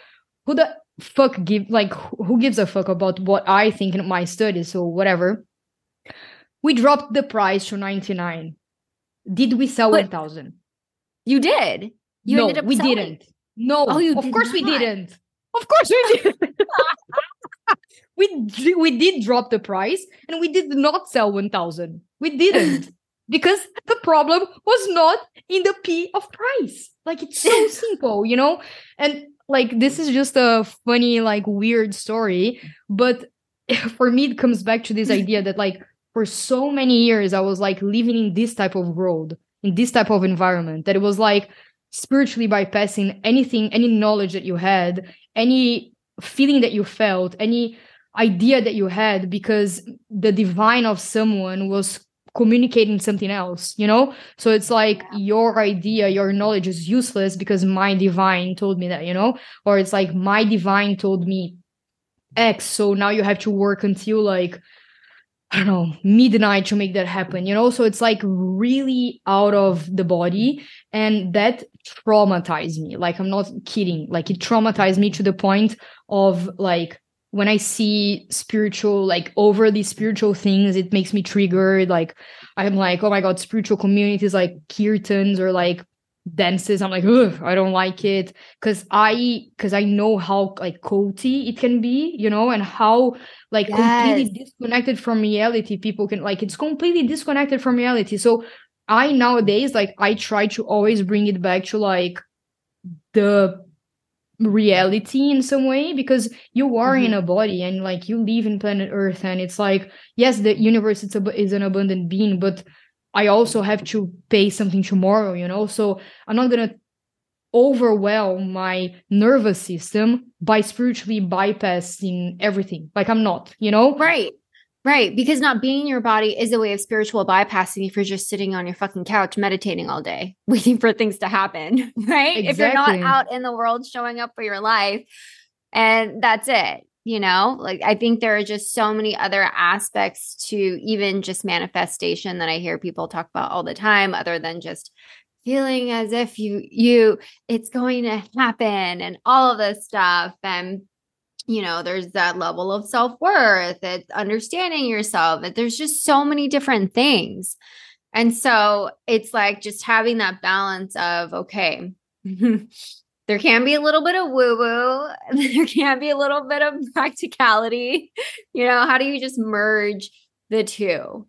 who the fuck give like who gives a fuck about what I think in my studies? So whatever. We dropped the price to 99. Did we sell 1000? You did. You no, we selling. didn't. No, oh, you of course not. we didn't. Of course we didn't. we we did drop the price and we did not sell 1000. We didn't. because the problem was not in the p of price. Like it's so simple, you know? And like this is just a funny like weird story, but for me it comes back to this idea that like for so many years I was like living in this type of world, in this type of environment that it was like spiritually bypassing anything, any knowledge that you had, any feeling that you felt, any idea that you had because the divine of someone was communicating something else you know so it's like your idea your knowledge is useless because my divine told me that you know or it's like my divine told me x so now you have to work until like I don't know, midnight to make that happen, you know? So it's like really out of the body. And that traumatized me. Like, I'm not kidding. Like, it traumatized me to the point of like, when I see spiritual, like overly spiritual things, it makes me triggered. Like, I'm like, oh my God, spiritual communities like kirtans or like dances i'm like Ugh, i don't like it because i because i know how like culty it can be you know and how like yes. completely disconnected from reality people can like it's completely disconnected from reality so i nowadays like i try to always bring it back to like the reality in some way because you are mm-hmm. in a body and like you live in planet earth and it's like yes the universe it's a, is an abundant being but I also have to pay something tomorrow, you know? So I'm not going to overwhelm my nervous system by spiritually bypassing everything. Like I'm not, you know? Right. Right. Because not being in your body is a way of spiritual bypassing if you're just sitting on your fucking couch meditating all day, waiting for things to happen. Right. Exactly. If you're not out in the world showing up for your life and that's it you know like i think there are just so many other aspects to even just manifestation that i hear people talk about all the time other than just feeling as if you you it's going to happen and all of this stuff and you know there's that level of self-worth it's understanding yourself that there's just so many different things and so it's like just having that balance of okay there can be a little bit of woo woo, there can be a little bit of practicality. You know, how do you just merge the two?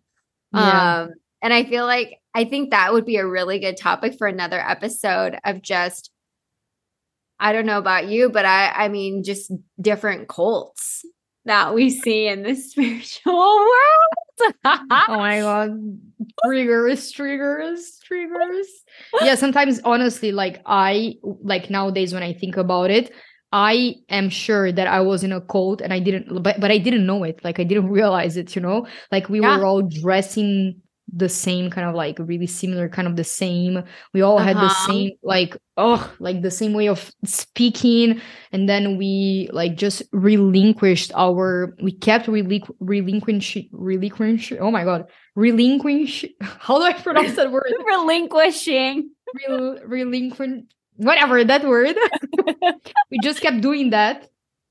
Yeah. Um, and I feel like I think that would be a really good topic for another episode of just I don't know about you, but I I mean just different cults that we see in the spiritual world. oh my god. Triggers, triggers, triggers. Yeah, sometimes honestly, like I like nowadays when I think about it, I am sure that I was in a cult and I didn't but but I didn't know it. Like I didn't realize it, you know? Like we yeah. were all dressing the same kind of like really similar kind of the same. We all uh-huh. had the uh-huh. same like oh like the same way of speaking. And then we like just relinquished our we kept relinqu- relinquish relinquish oh my god relinquish how do i pronounce that word? Relinquishing. Rel- relinquish whatever that word. We just kept doing that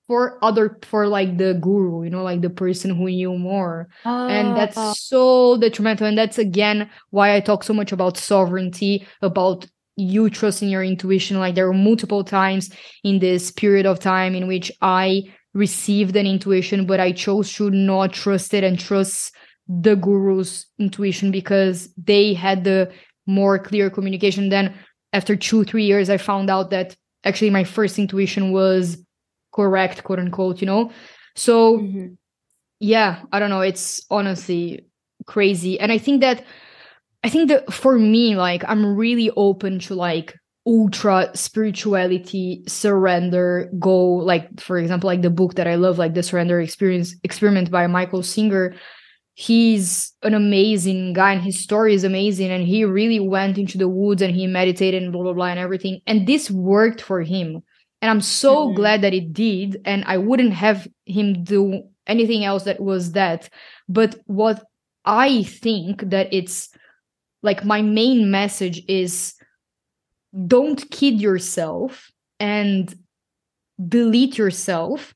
for other for like the guru you know like the person who knew more oh. and ah, that's oh. so detrimental and that's again why i talk so much about sovereignty about you trusting your intuition like there were multiple times in this period of time in which i received an intuition but i chose to not trust it and trust the guru's intuition because they had the more clear communication then after two three years i found out that actually my first intuition was correct quote unquote you know? So mm-hmm. yeah i don't know it's honestly crazy. And i think that i think that for me like i'm really open to like ultra spirituality surrender go like for example like the book that i love like the surrender experience experiment by michael singer. He's an amazing guy and his story is amazing and he really went into the woods and he meditated and blah blah blah and everything. And this worked for him and i'm so mm-hmm. glad that it did and i wouldn't have him do anything else that was that but what i think that it's like my main message is don't kid yourself and delete yourself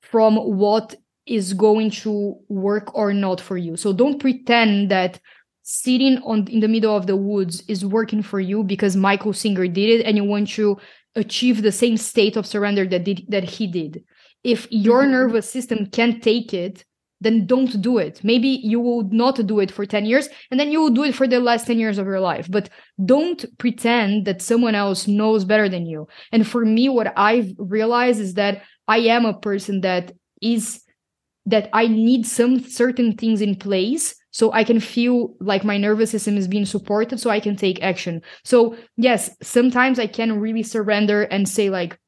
from what is going to work or not for you. So don't pretend that sitting on in the middle of the woods is working for you because Michael Singer did it and you want to achieve the same state of surrender that did that he did. If your mm-hmm. nervous system can't take it, then don't do it. Maybe you will not do it for 10 years and then you will do it for the last 10 years of your life. But don't pretend that someone else knows better than you. And for me, what I've realized is that I am a person that is that I need some certain things in place so I can feel like my nervous system is being supported so I can take action. So, yes, sometimes I can really surrender and say, like,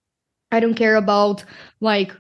I don't care about like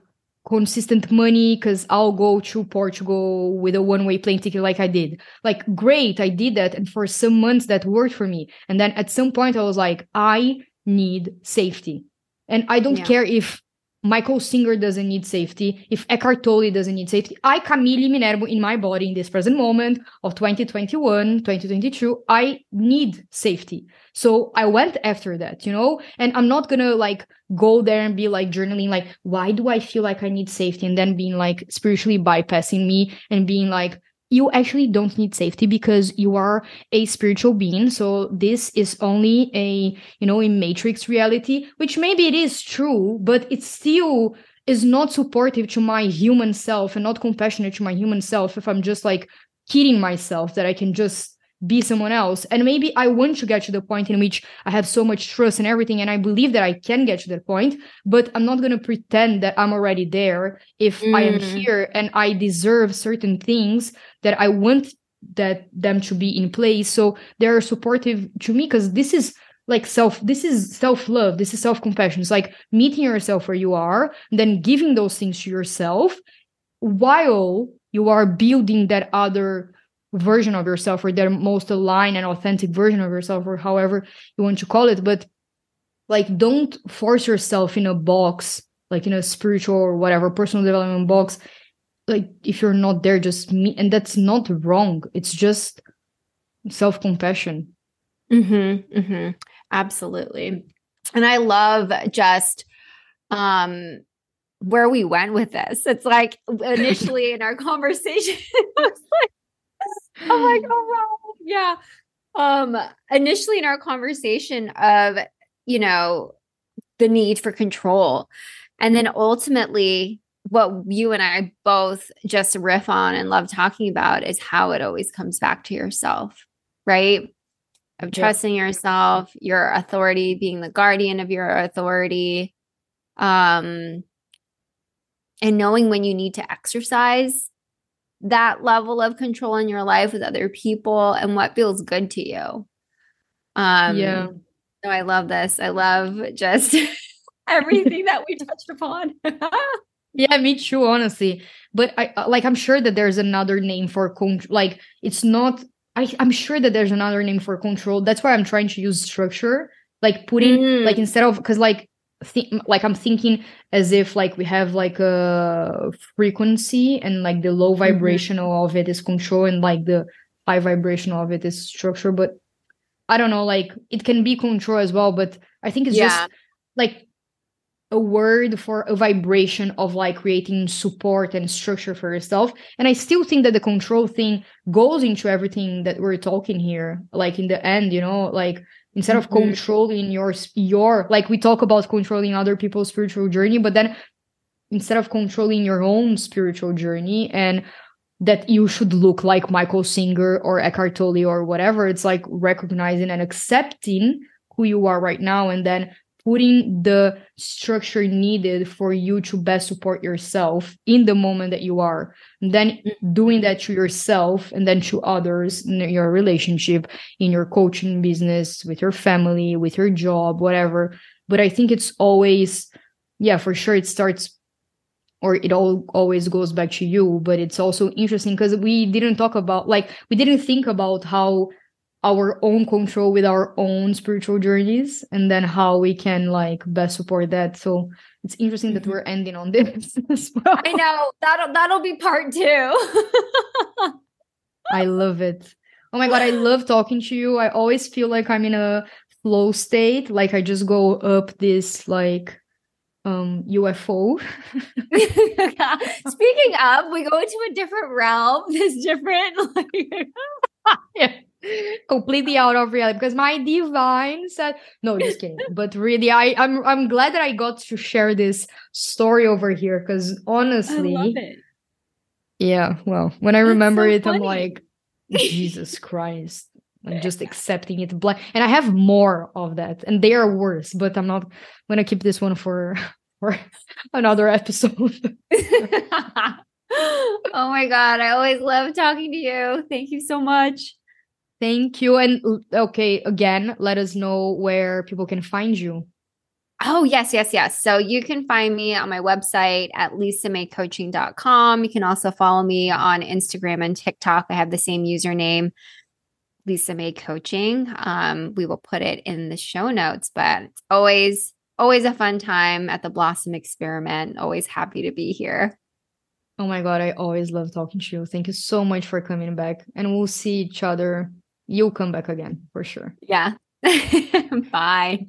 consistent money because I'll go to Portugal with a one way plane ticket like I did. Like, great, I did that. And for some months that worked for me. And then at some point, I was like, I need safety. And I don't yeah. care if Michael Singer doesn't need safety, if Eckhart Tolle doesn't need safety, I, Camille Minerbo, in my body, in this present moment of 2021, 2022, I need safety. So I went after that, you know? And I'm not gonna like go there and be like journaling, like, why do I feel like I need safety? And then being like spiritually bypassing me and being like, you actually don't need safety because you are a spiritual being. So this is only a you know a matrix reality which maybe it is true but it still is not supportive to my human self and not compassionate to my human self if i'm just like kidding myself that i can just be someone else. And maybe I want to get to the point in which I have so much trust and everything, and I believe that I can get to that point, but I'm not going to pretend that I'm already there if mm. I am mm. here and I deserve certain things that I want that them to be in place. So they're supportive to me because this is like self this is self-love this is self-compassion it's like meeting yourself where you are then giving those things to yourself while you are building that other version of yourself or their most aligned and authentic version of yourself or however you want to call it but like don't force yourself in a box like in a spiritual or whatever personal development box like if you're not there just me and that's not wrong. It's just self-compassion. Mm-hmm, mm-hmm. absolutely. And i love just um where we went with this. It's like initially in our conversation it was like I'm like, oh wow. Yeah. Um, initially in our conversation of, you know, the need for control. And then ultimately, what you and I both just riff on and love talking about is how it always comes back to yourself, right? Of trusting yeah. yourself, your authority being the guardian of your authority, um, and knowing when you need to exercise that level of control in your life with other people and what feels good to you. Um, yeah. So I love this. I love just everything that we touched upon. yeah, me too, honestly. But I uh, like I'm sure that there's another name for control. Like it's not. I, I'm sure that there's another name for control. That's why I'm trying to use structure. Like putting mm. like instead of because like think like i'm thinking as if like we have like a frequency and like the low vibrational mm-hmm. of it is control and like the high vibrational of it is structure but i don't know like it can be control as well but i think it's yeah. just like a word for a vibration of like creating support and structure for yourself and i still think that the control thing goes into everything that we're talking here like in the end you know like instead of mm-hmm. controlling your your like we talk about controlling other people's spiritual journey but then instead of controlling your own spiritual journey and that you should look like Michael Singer or Eckhart Tolle or whatever it's like recognizing and accepting who you are right now and then putting the structure needed for you to best support yourself in the moment that you are and then mm-hmm. doing that to yourself and then to others in your relationship in your coaching business with your family with your job whatever but i think it's always yeah for sure it starts or it all always goes back to you but it's also interesting because we didn't talk about like we didn't think about how our own control with our own spiritual journeys and then how we can like best support that so it's interesting that we're mm-hmm. ending on this well. i know that'll that'll be part two i love it oh my god i love talking to you i always feel like i'm in a flow state like i just go up this like um UFO. Speaking of, we go into a different realm. This different like yeah. completely out of reality because my divine said no just kidding but really i i'm i'm glad that i got to share this story over here because honestly yeah well when i remember so it funny. i'm like jesus christ I'm just accepting it blind. And I have more of that, and they are worse. But I'm not gonna keep this one for for another episode. oh my god, I always love talking to you. Thank you so much. Thank you. And okay, again, let us know where people can find you. Oh, yes, yes, yes. So you can find me on my website at lisamaycoaching.com. You can also follow me on Instagram and TikTok. I have the same username. Lisa May Coaching. Um, we will put it in the show notes, but it's always, always a fun time at the Blossom Experiment. Always happy to be here. Oh my God, I always love talking to you. Thank you so much for coming back. And we'll see each other. You'll come back again for sure. Yeah. Bye.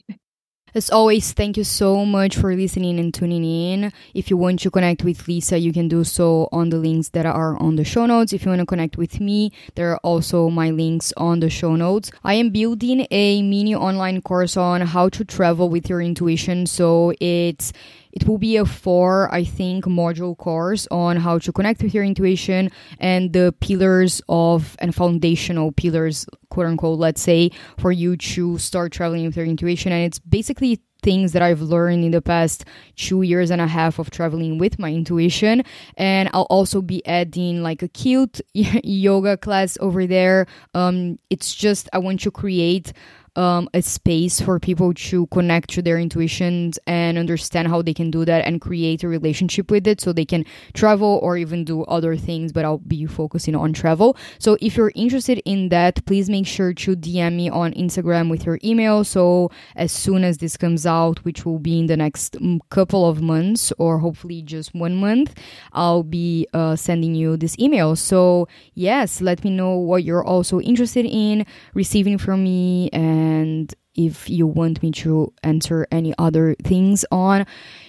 As always, thank you so much for listening and tuning in. If you want to connect with Lisa, you can do so on the links that are on the show notes. If you want to connect with me, there are also my links on the show notes. I am building a mini online course on how to travel with your intuition. So it's it will be a four, I think, module course on how to connect with your intuition and the pillars of and foundational pillars, quote unquote, let's say, for you to start traveling with your intuition. And it's basically things that I've learned in the past two years and a half of traveling with my intuition. And I'll also be adding like a cute yoga class over there. Um, it's just, I want to create um, a space for people to connect to their intuitions and understand how they can do that and create a relationship with it so they can travel or even do other things but i'll be focusing on travel. So if you're interested in that please make sure to dm me on instagram with your email. So as soon as this comes out which will be in the next mm, couple of months or hopefully just one month i'll be uh, sending you this email. So yes let me know what you're also interested in receiving from me and and if you want me to answer any other things on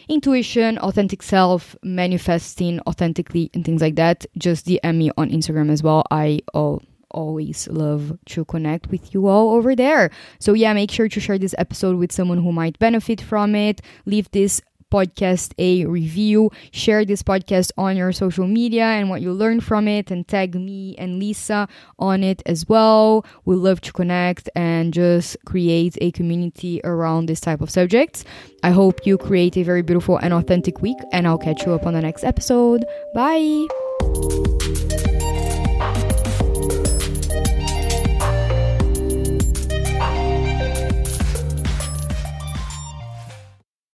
intuition, authentic self, manifesting authentically, and things like that, just DM me on Instagram as well. I always love to connect with you all over there. So, yeah, make sure to share this episode with someone who might benefit from it. Leave this podcast a review. Share this podcast on your social media and what you learned from it, and tag me and Lisa on it as well. We love to connect and just create a community around this type of subjects. I hope you create a very beautiful and authentic week, and I'll catch you up on the next episode. Bye.